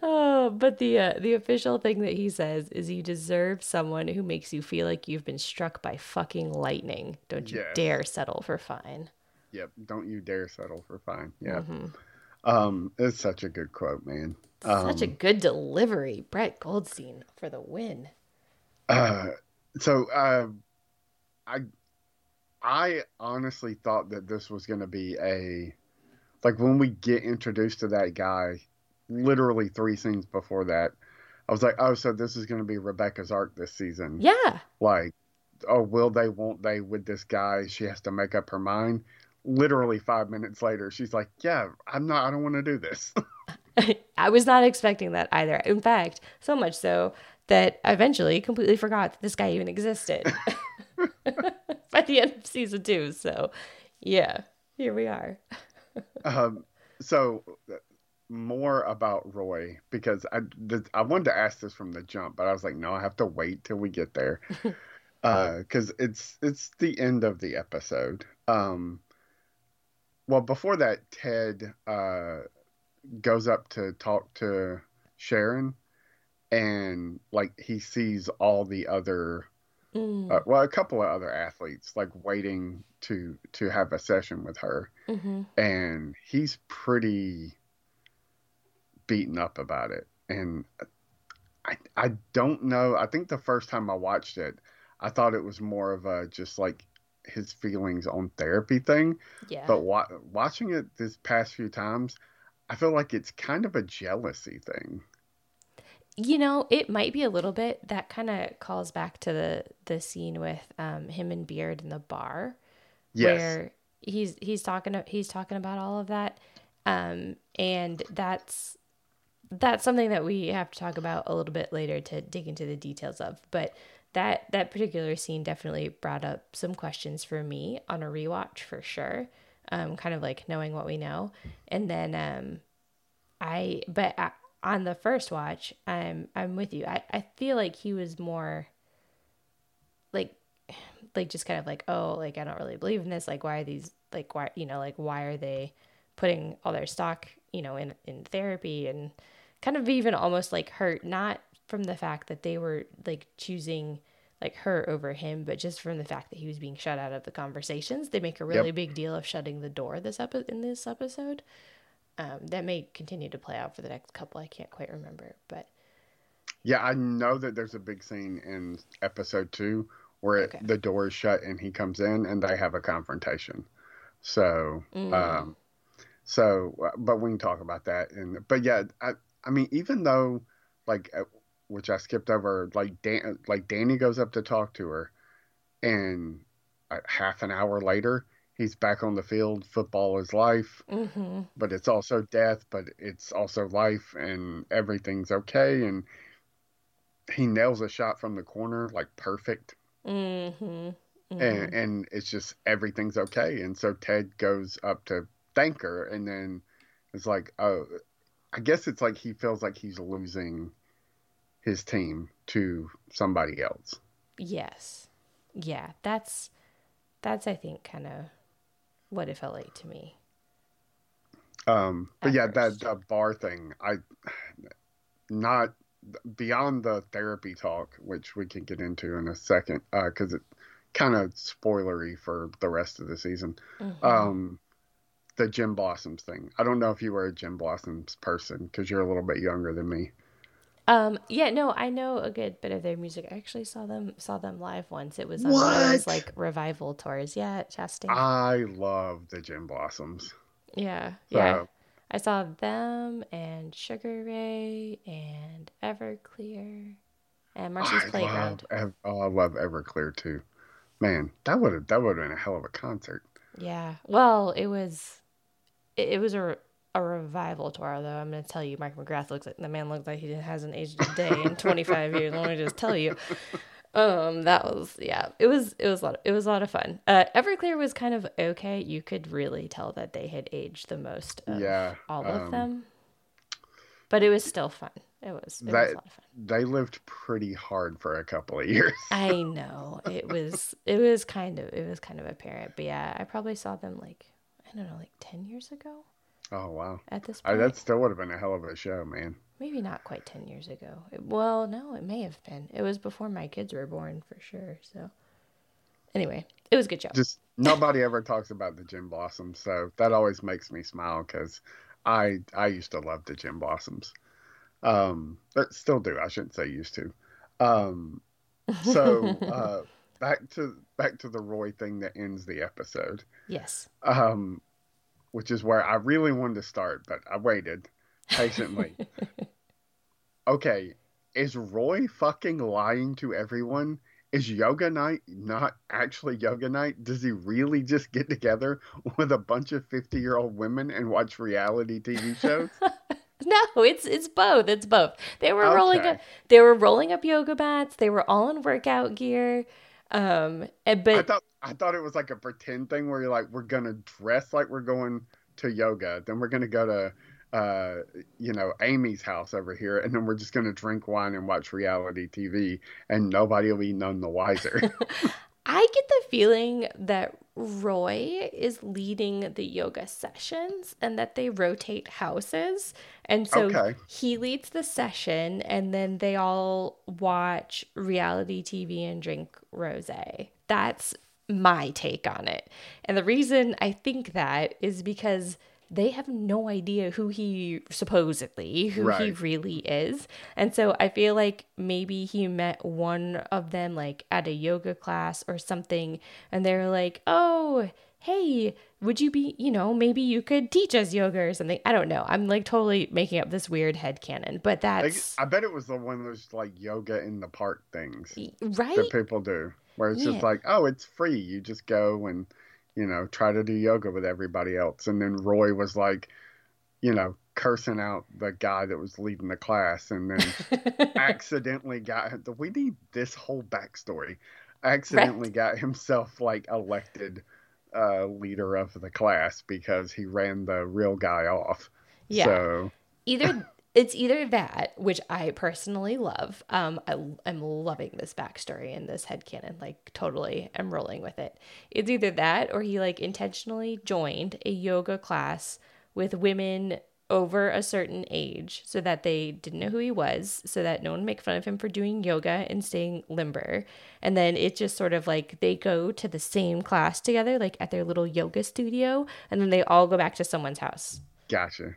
Oh, but the uh, the official thing that he says is you deserve someone who makes you feel like you've been struck by fucking lightning. Don't you yes. dare settle for fine. Yep, don't you dare settle for fine. Yeah. Mm-hmm. Um, it's such a good quote, man. Um, such a um, good delivery, Brett Goldstein for the win. Uh, so uh, I I honestly thought that this was going to be a like when we get introduced to that guy, literally three scenes before that, I was like, oh, so this is going to be Rebecca's arc this season. Yeah. Like, oh, will they? Won't they? With this guy, she has to make up her mind literally five minutes later, she's like, "Yeah, I'm not. I don't want to do this." I was not expecting that either. In fact, so much so that I eventually completely forgot that this guy even existed by the end of season two. So, yeah, here we are. um, so more about Roy because I the, I wanted to ask this from the jump, but I was like, no, I have to wait till we get there because uh, it's it's the end of the episode. Um, well, before that, Ted uh, goes up to talk to Sharon, and like he sees all the other, mm. uh, well, a couple of other athletes like waiting to to have a session with her, mm-hmm. and he's pretty beaten up about it, and I I don't know. I think the first time I watched it, I thought it was more of a just like his feelings on therapy thing. Yeah. But wa- watching it this past few times, I feel like it's kind of a jealousy thing. You know, it might be a little bit. That kind of calls back to the the scene with um, him and Beard in the bar, yes. where he's he's talking he's talking about all of that, um, and that's that's something that we have to talk about a little bit later to dig into the details of. But that that particular scene definitely brought up some questions for me on a rewatch for sure. Um, kind of like knowing what we know, and then um, I but I, on the first watch, I'm I'm with you. I I feel like he was more like like just kind of like oh like I don't really believe in this. Like why are these like why you know like why are they putting all their stock you know in in therapy and kind of even almost like hurt not from the fact that they were like choosing like her over him, but just from the fact that he was being shut out of the conversations. They make a really yep. big deal of shutting the door this epi- in this episode. Um, that may continue to play out for the next couple. I can't quite remember, but Yeah, I know that there's a big scene in episode two where it, the door is shut and he comes in and they have a confrontation. So, Mm. um, so, uh, but we can talk about that. And but yeah, I, I mean, even though like, uh, which I skipped over, like Dan, like Danny goes up to talk to her, and uh, half an hour later he's back on the field. Football is life hmm but it's also death, but it's also life, and everything's okay. And he nails a shot from the corner like perfect, hmm hmm and and it's just everything's okay. And so Ted goes up to thank her, and then it's like, oh, I guess it's like he feels like he's losing his team to somebody else. yes, yeah. That's that's I think kind of what it felt like to me. Um, but At yeah, first. that, that bar thing, I not beyond the therapy talk, which we can get into in a second, uh, because it kind of spoilery for the rest of the season. Mhm. Um, the Gin Blossoms thing. I don't know if you were a Gin Blossoms person because you're a little bit younger than me. Um, yeah, no, I know a good bit of their music. I actually saw them saw them live once. It was on one of those like revival tours. Yeah, at Chastain. I love the Gin Blossoms. yeah, So, yeah. I saw them and Sugar Ray and Everclear and Marcy's I Playground. love, oh, I love Everclear too. Man, that would have that would have been a hell of a concert. Yeah. Well, it was it, it was a a revival tour though. I'm going to tell you Mark McGrath looks like the man looks like he hasn't aged a day in 25 years. Let me just tell you. Um that was yeah. It was it was a lot of, it was a lot of fun. Uh Everclear was kind of okay. You could really tell that they had aged the most of Yeah, all of um, them. But it was still fun. It was it was That- a lot of fun. they lived pretty hard for a couple of years. I know. It was it was kind of it was kind of apparent. But yeah, I probably saw them like I don't know, like 10 years ago Oh wow, at this I, point. that still would have been a hell of a show, man. Maybe not quite 10 years ago. It- well, no, it may have been. It was before my kids were born for sure. So, anyway, it was a good show. Just nobody ever talks about the Gin Blossoms, so that always makes me smile because I I used to love the Gin Blossoms, um, but still do. I shouldn't say used to. Um, so uh, back to back to the Roy thing that ends the episode. yes. um, which is where I really wanted to start, but I waited patiently. okay, is Roy fucking lying to everyone? Is yoga night not actually yoga night? Does he really just get together with a bunch of 50 year old women and watch reality TV shows? No, it's it's both. It's both. They were rolling up they were rolling up yoga mats. They were all in workout gear. Um and- I thought I thought it was like a pretend thing where you're like, we're gonna dress like we're going to yoga, then we're gonna go to uh, you know, Amy's house over here, and then we're just gonna drink wine and watch reality TV, and nobody will be none the wiser. I get the feeling that Roy is leading the yoga sessions and that they rotate houses. And so Okay. he leads the session and then they all watch reality TV and drink rose. That's my take on it. And the reason I think that is because they have no idea who he supposedly who he really is. And so I feel like maybe he met one of them like at a yoga class or something and they're like, "Oh, hey, would you be, you know, maybe you could teach us yoga or something." I don't know. I'm like totally making up this weird head canon, but Like, that's I bet it was the one of those like yoga in the park things right. that people do, where it's Yeah. just like, oh, it's free. You just go and you know try to do yoga with everybody else. And then Roy was like, you know, cursing out the guy that was leading the class, and then accidentally got we need this whole backstory accidentally got himself like elected uh leader of the class because he ran the real guy off Yeah. so either it's either that which i personally love um I, i'm loving this backstory and this headcanon like totally i'm rolling with it. It's either that or he like intentionally joined a yoga class with women over a certain age so that they didn't know who he was so that no one make fun of him for doing yoga and staying limber. And then it just sort of like they go to the same class together like at their little yoga studio and then they all go back to someone's house. Gotcha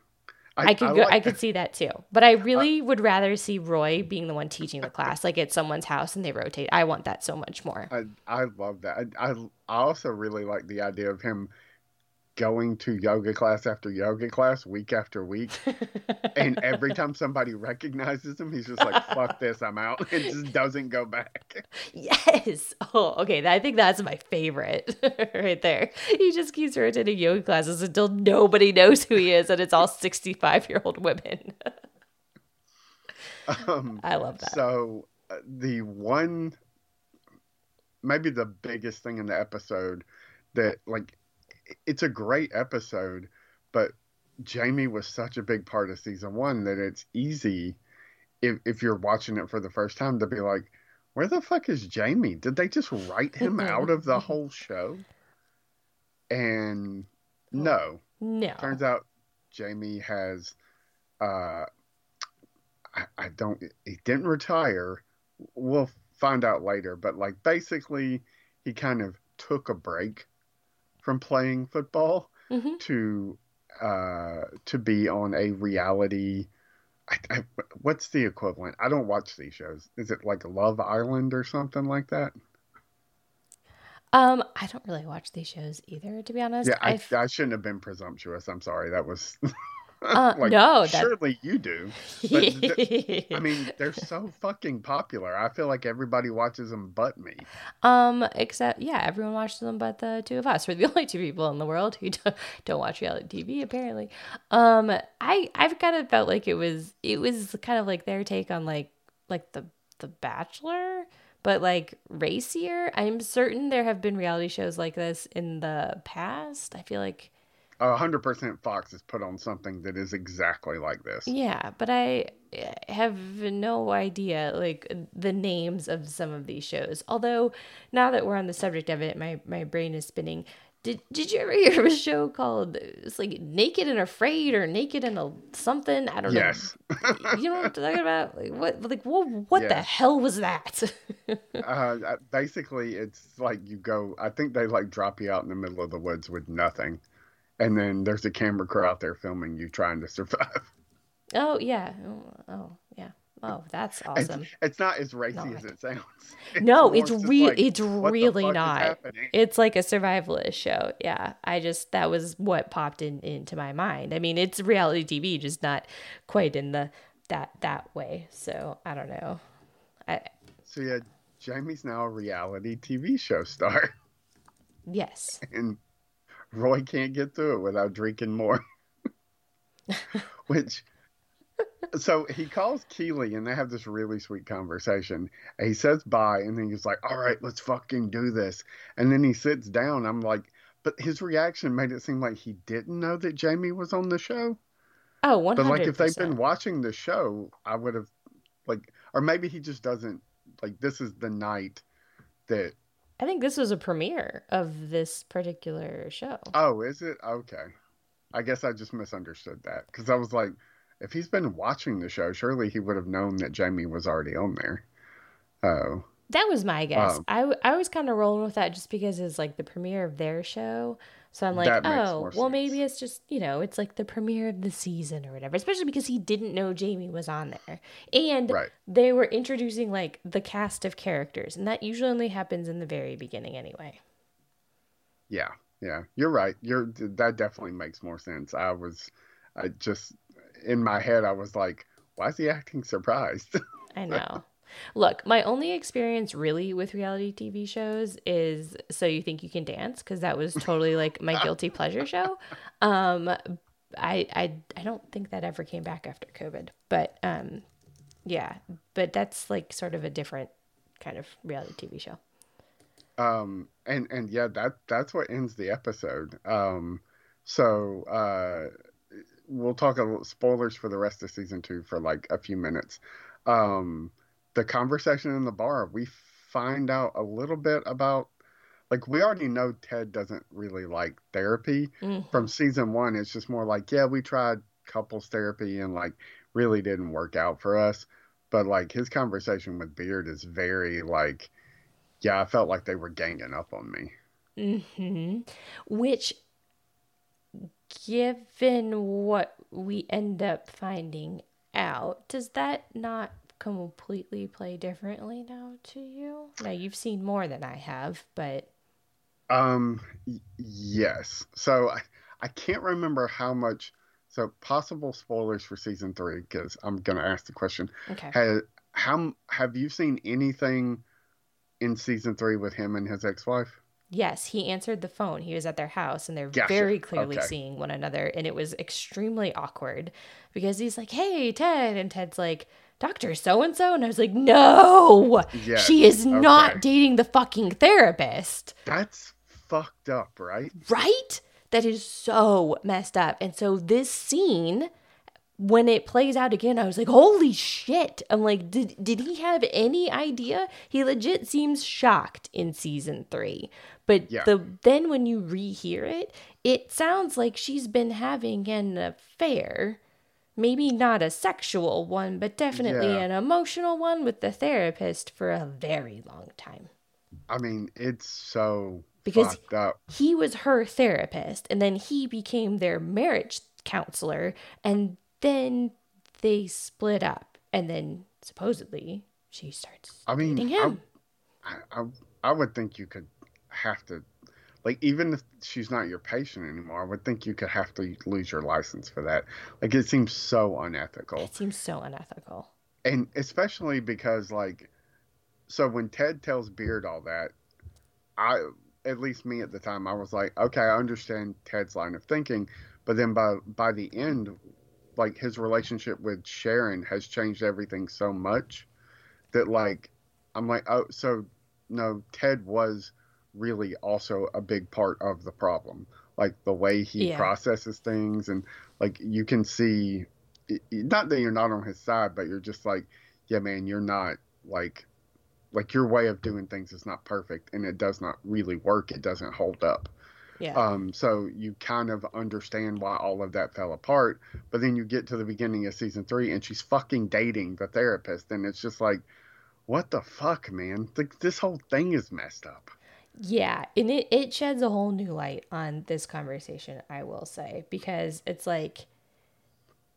I, could I go. Like I could see that too. But I really would rather see Roy being the one teaching the class, like at someone's house and they rotate. I want that so much more. I I love that. I I, I also really like the idea of him going to yoga class after yoga class week after week and every time somebody recognizes him he's just like fuck this i'm out It just doesn't go back. Yes. Oh okay i think that's my favorite right there. He just keeps rotating yoga classes until nobody knows who he is and it's all 65 year old women. Um, i love that. so uh, the one maybe the biggest thing in the episode that like it's a great episode, but Jamie was such a big part of season one that it's easy if if you're watching it for the first time to be like, where the fuck is Jamie? Did they just write him out of the whole show? And no. No. Turns out Jamie has uh I, I don't he didn't retire. We'll find out later, but like basically he kind of took a break from playing football mm-hmm. to uh, to be on a reality. I, I, what's the equivalent? I don't watch these shows. Is it like Love Island or something like that? Um, I don't really watch these shows either, to be honest. Yeah, I, I shouldn't have been presumptuous. I'm sorry. That was Uh, like, no, that... surely you do. th- I mean, they're so fucking popular. I feel like everybody watches them but me. Um, except yeah, everyone watches them but the two of us. We're the only two people in the world who don't, don't watch reality TV apparently. Um, I I've kind of felt like it was it was kind of like their take on like like the the Bachelor but like racier. I'm certain there have been reality shows like this in the past. I feel like hundred percent Fox has put on something that is exactly like this. Yeah, but I have no idea like the names of some of these shows. Although now that we're on the subject of it, my my brain is spinning. Did Did you ever hear of a show called it's like Naked and Afraid or Naked and a something? I don't yes. know. Yes. you know what I'm talking about? Like what? Like what? What yes. the hell was that? uh, basically, it's like you go. I think they like drop you out in the middle of the woods with nothing and then there's a camera crew out there filming you trying to survive. Oh yeah. Oh, oh yeah. Oh, that's awesome. It's, it's not as racy no. as it sounds. It's no, it's really like, it's really not. It's like a survivalist show. Yeah. I just that was what popped in into my mind. I mean, it's reality TV, just not quite in the that that way. So I don't know. I So yeah, Jamie's now a reality TV show star. Yes. And Roy can't get through it without drinking more. Which, so he calls Keeley and they have this really sweet conversation. he says bye and then he's like, all right, let's fucking do this. And then he sits down. I'm like, but his reaction made it seem like he didn't know that Jamie was on the show. Oh, 100%. But like if they've been watching the show, I would have like, or maybe he just doesn't like. This is the night that I think this was a premiere of this particular show. Oh, is it? Okay. I guess I just misunderstood that because I was like, if he's been watching the show, surely he would have known that Jamie was already on there. Oh. That was my guess. Um, I, I was kind of rolling with that just because it's like the premiere of their show. So I'm like, oh, well, maybe it's just, you know, it's like the premiere of the season or whatever, especially because he didn't know Jamie was on there. And right. they were introducing like the cast of characters, and that usually only happens in the very beginning anyway. Yeah, yeah, you're right. You're that definitely makes more sense. I was, I just in my head, I was like, why is he acting surprised? I know. Look, my only experience really with reality TV shows is So You Think You Can Dance because that was totally like my guilty pleasure show. Um, I I I don't think that ever came back after COVID, but um, yeah, but that's like sort of a different kind of reality TV show. Um, and and yeah, that that's what ends the episode. Um, so uh, we'll talk a little spoilers for the rest of season two for like a few minutes. Um, the conversation in the bar, we find out a little bit about like we already know Ted doesn't really like therapy mm-hmm. from season one. It's just more like, yeah, we tried couples therapy and like really didn't work out for us. But like his conversation with Beard is very like, yeah, I felt like they were ganging up on me. Mm-hmm. Which given what we end up finding out, does that not completely play differently now to you? Now you've seen more than I have, but um y- yes. So I, I can't remember how much so possible spoilers for season 3 cuz I'm going to ask the question. okay. Has, how have you seen anything in season 3 with him and his ex-wife? Yes, he answered the phone. He was at their house and they're Gotcha. very clearly Okay. seeing one another. And it was extremely awkward because he's like, Hey, Ted. And Ted's like, Dr. So and so. And I was like, No, Yes, she is not dating the fucking therapist. That's fucked up, right? Right? That is so messed up. And so this scene, when it plays out again, I was like, holy shit. I'm like, did, did he have any idea? He legit seems shocked in season three. But Yeah. the then when you rehear it, it sounds like she's been having an affair. Maybe not a sexual one, but definitely Yeah. an emotional one with the therapist for a very long time. I mean, it's so Because- up. he was her therapist and then he became their marriage counselor and then they split up and then supposedly she starts I mean, dating him I, I, I would think you could have to, like, even if she's not your patient anymore, I would think you could have to lose your license for that. Like, it seems so unethical. it seems so unethical And especially because, like, so when Ted tells Beard all that, I, at least me at the time, I was like, okay, I understand Ted's line of thinking. But then by, by the end, like, his relationship with Sharon has changed everything so much that, like, I'm like, oh, so no, Ted was really also a big part of the problem. Like the way he Yeah. processes things, and like you can see, not that you're not on his side, but you're just like, yeah, man, you're not like, like your way of doing things is not perfect, and it does not really work. It doesn't hold up. yeah Um, so you kind of understand why all of that fell apart. But then you get to the beginning of season three, and she's fucking dating the therapist, and it's just like, what the fuck, man? Like this whole thing is messed up. Yeah and it, it sheds a whole new light on this conversation i will say because it's like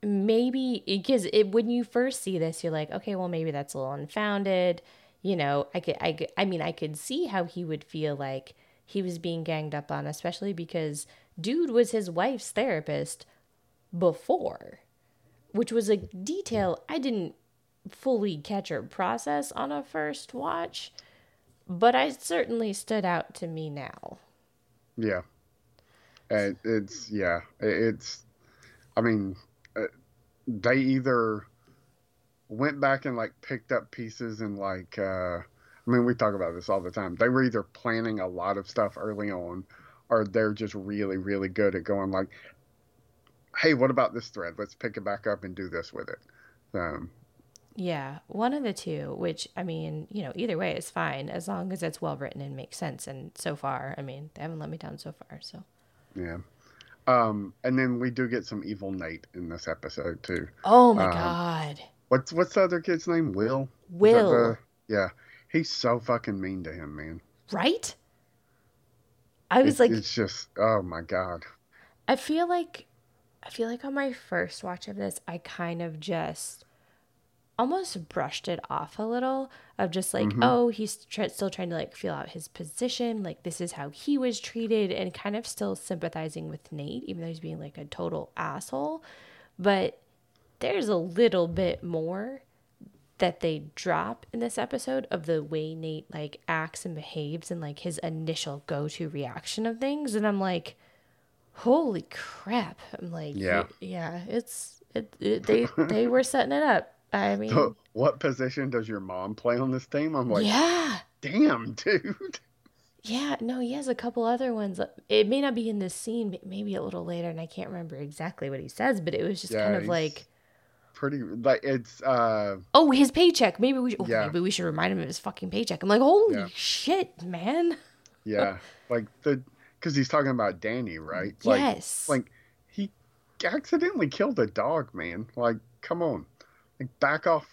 maybe because it when you first see this you're like okay well maybe that's a little unfounded you know i could i could, i mean i could see how he would feel like he was being ganged up on especially because dude was his wife's therapist before which was a detail i didn't fully catch or process on a first watch but i certainly stood out to me now Yeah. It's yeah, it- it's. I mean, uh, they either went back and like picked up pieces and like. uh I mean, we talk about this all the time. They were either planning a lot of stuff early on, or they're just really, really good at going like, "Hey, what about this thread? Let's pick it back up and do this with it." Um, Yeah, one of the two, which I mean, you know, either way is fine as long as it's well written and makes sense. And so far, I mean, they haven't let me down so far. So, yeah. Um, and then we do get some evil Nate in this episode too. oh my Um, God. What's what's the other kid's name? Will. Will. the- yeah, he's so fucking mean to him, man. Right? I was It's, like, it's just oh my god. I feel like, I feel like on my first watch of this, I kind of just almost brushed it off a little of just like, mm-hmm. oh, he's tr- still trying to like feel out his position. Like, this is how he was treated, and kind of still sympathizing with Nate, even though he's being like a total asshole. But there's a little bit more that they drop in this episode of the way Nate like acts and behaves and like his initial go-to reaction of things and I'm like holy crap I'm like Yeah. yeah it's it, it they they were setting it up I mean So, what position does your mom play on this team? I'm like, yeah damn, dude. yeah no he has a couple other ones it may not be in this scene but maybe a little later and I can't remember exactly what he says but it was just Yeah, kind of like Pretty like it's uh oh his paycheck maybe we should, oh, Yeah. maybe we should remind him of his fucking paycheck I'm like holy Yeah. shit man yeah like the because he's talking about Danny, right? Like, yes Like he accidentally killed a dog, man. Like, come on, like back off.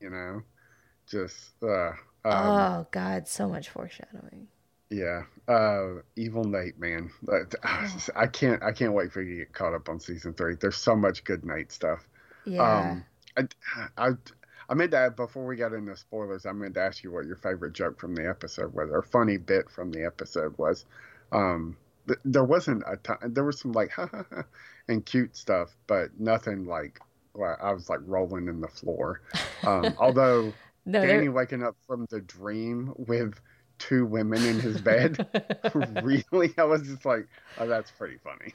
You know, just uh. Um, oh God, so much foreshadowing. Yeah, uh, Evil Nate, man, I can't, I can't wait for you to get caught up on season three. There's so much good Nate stuff. Yeah. Um, I, I, I meant that before we got into spoilers. I meant to ask you what your favorite joke from the episode was, or funny bit from the episode was. Um, th- there wasn't a ton. There was some like ha ha ha and cute stuff, but nothing like. Well, I was like rolling in the floor. Um, although no, Danny waking up from the dream with two women in his bed, really, I was just like, oh, that's pretty funny.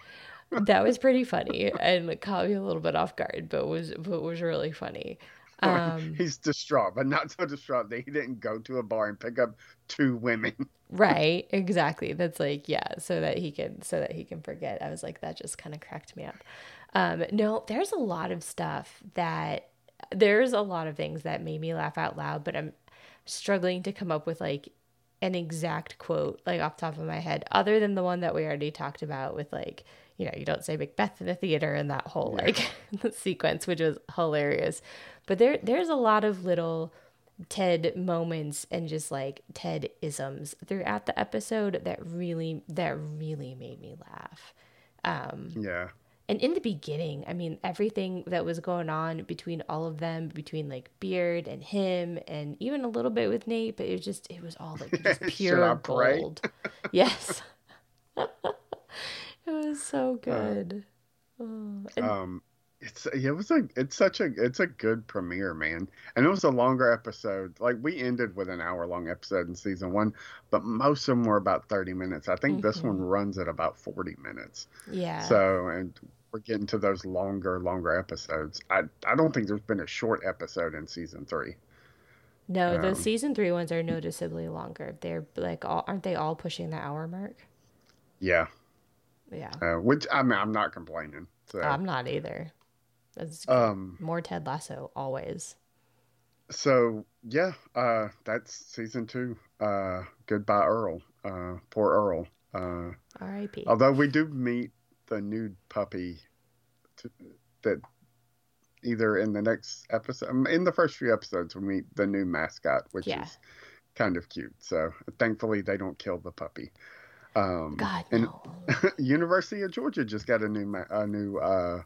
that was pretty funny and it caught me a little bit off guard, but was but was really funny. Um, He's distraught, but not so distraught that he didn't go to a bar and pick up two women. right, exactly. That's like yeah, so that he can so that he can forget. I was like that just kind of cracked me up. Um, no, there's a lot of stuff that there's a lot of things that made me laugh out loud, but I'm struggling to come up with like an exact quote like off the top of my head, other than the one that we already talked about with like you know you don't say Macbeth in a theater and that whole Yeah. like sequence, which was hilarious. But there there's a lot of little Ted moments and just like Ted isms throughout the episode that really that really made me laugh. um Yeah. And in the beginning, I mean, everything that was going on between all of them, between like Beard and him, and even a little bit with Nate, but it was just, it was all like just pure gold. yes. it was so good. Oh, and- Um, it's it was a it's such a it's a good premiere, man. And it was a longer episode. Like we ended with an hour long episode in season one, but most of them were about thirty minutes. I think this one runs at about forty minutes. yeah. So and we're getting to those longer, longer episodes. I I don't think there's been a short episode in season three. no, um, the season three ones are noticeably longer. They're like, all, aren't they all pushing the hour mark? Yeah. Yeah. Uh, which I mean I'm not complaining. So I'm not either. That's um more Ted Lasso always. So yeah, uh, that's season two. Uh, goodbye, Earl. Uh, poor Earl. Uh, R.I.P. although we do meet the nude puppy to, that either in the next episode, um, in the first few episodes, we meet the new mascot, which Yeah. is kind of cute. So thankfully, they don't kill the puppy. Um, God and no. University of Georgia just got a new ma- a new uh,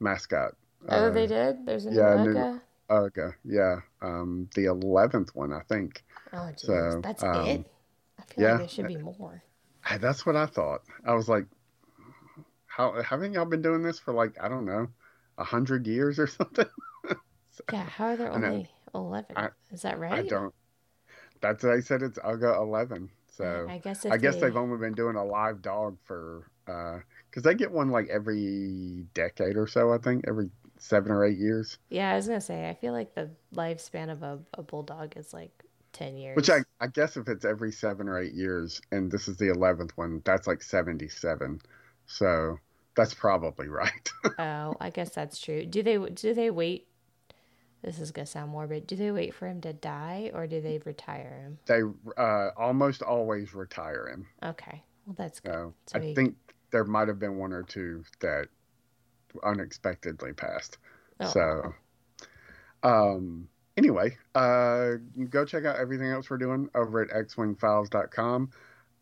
mascot. Oh, Uh, they did. There's a new yeah, new-? Okay, yeah, um, the eleventh one, I think. Oh, jeez, So, that's um, it. I feel yeah. like there should be more. That's what I thought. I was like, how haven't y'all been doing this for like I don't know, a hundred years or something? Yeah, how are there only eleven? I- Is that right? I don't. That's what I said. It's Uga eleven. So I guess I guess they, they've only been doing a live dog for uh, because they get one like every decade or so. I think every seven or eight years. Yeah, I was gonna say. I feel like the lifespan of a, a bulldog is like ten years. Which I I guess if it's every seven or eight years, and this is the eleventh one, that's like seventy seven. So that's probably right. oh, I guess that's true. Do they do they wait? This is gonna sound morbid. Do they wait for him to die or do they retire him? they uh, almost always retire him. Okay, well that's good. So So I he- think there might have been one or two that unexpectedly passed. Oh, So, um, anyway, uh, go check out everything else we're doing over at xwingfiles.com.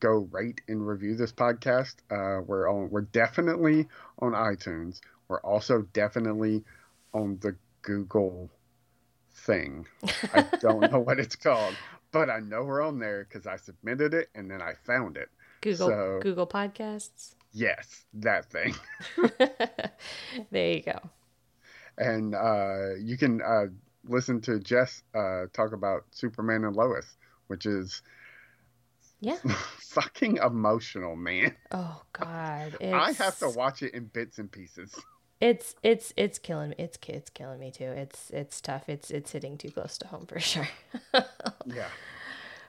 Go rate and review this podcast. Uh, we're on. We're definitely on iTunes. We're also definitely on the Google thing. I don't know what it's called, but I know we're on there because I submitted it and then I found it. Google so- Google Podcasts. Yes, that thing. there you go. and uh, you can uh, listen to Jess uh, talk about Superman and Lois, which is Yeah. fucking emotional, man. Oh God. I have to watch it in bits and pieces. It's it's it's killing me. It's it's killing me too. It's it's tough. It's it's hitting too close to home for sure. Yeah,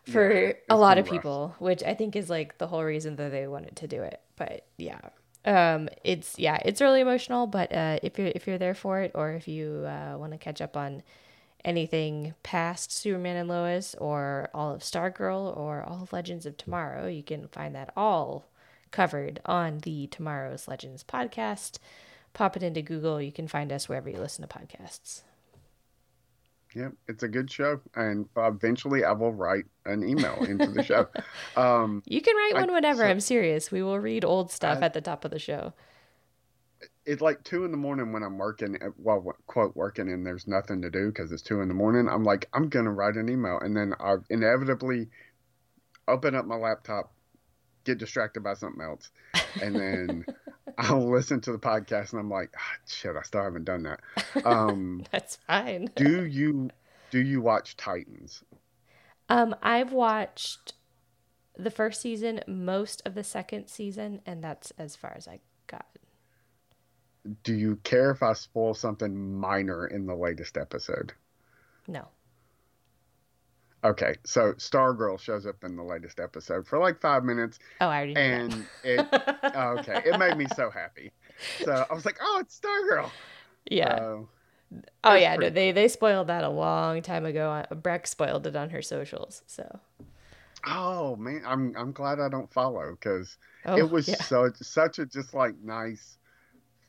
for Yeah, a lot of rough. people, which I think is like the whole reason that they wanted to do it. But yeah, um, it's yeah, it's really emotional. But uh, if you're if you're there for it, or if you uh, want to catch up on anything past Superman and Lois, or all of Stargirl, or all of Legends of Tomorrow, you can find that all covered on the Tomorrow's Legends podcast. Pop it into Google. You can find us wherever you listen to podcasts. Yep, it's a good show, and eventually I will write an email into the show. Um, you can write one I- whenever. so- I'm serious. We will read old stuff I- at the top of the show. It's like two in the morning when I'm working, uh, well, quote working, and there's nothing to do because it's two in the morning. I'm like, I'm gonna write an email, and then I inevitably open up my laptop, get distracted by something else, and then I'll listen to the podcast, and I'm like, ah, shit, I still haven't done that. Um, That's fine. do you do you watch Titans? Um, I've watched the first season, most of the second season, and that's as far as I got. Do you care if I spoil something minor in the latest episode? No. Okay, so Stargirl shows up in the latest episode for like five minutes, Oh, I already and it oh, okay, it made me so happy. So I was like, "Oh, it's Stargirl." yeah. So, oh, yeah. No, they they spoiled that a long time ago. Uh, Brec spoiled it on her socials. So. oh man, I'm I'm glad I don't follow because Oh, it was yeah. such such a just like nice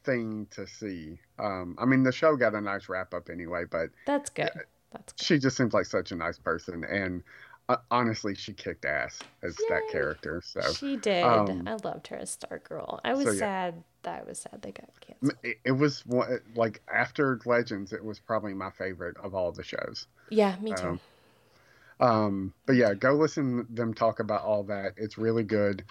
thing to see. Um, I mean, the show got a nice wrap up anyway, but That's good. That's good. she just seems like such a nice person, and uh, honestly, she kicked ass as that character. So She did. um, I loved her as Star Girl. I was so, yeah. sad. That I was sad they got canceled. it, it was like after Legends, it was probably my favorite of all the shows. Yeah, me too. Um, Um, but yeah, go listen them talk about all that. It's really good.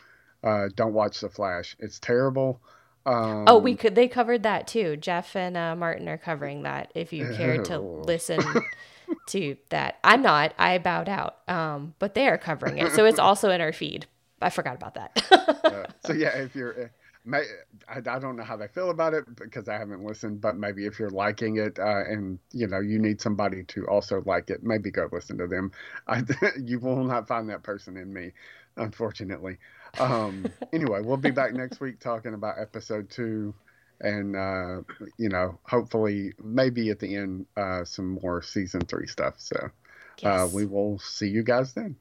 Uh, don't watch The Flash. It's terrible. Um, oh, we could. They covered that too. Jeff and uh, Martin are covering that. If you care to listen to that, I'm not. I bowed out. Um, but they are covering it, so it's also in our feed. I forgot about that. uh, so yeah, if you're, uh, may, I, I don't know how they feel about it because I haven't listened. But maybe if you're liking it uh, and you know you need somebody to also like it, maybe go listen to them. I, you will not find that person in me, unfortunately. Um, anyway, we'll be back next week talking about episode two, and uh, you know, hopefully, maybe at the end, uh, some more season three stuff. So uh, we will see you guys then.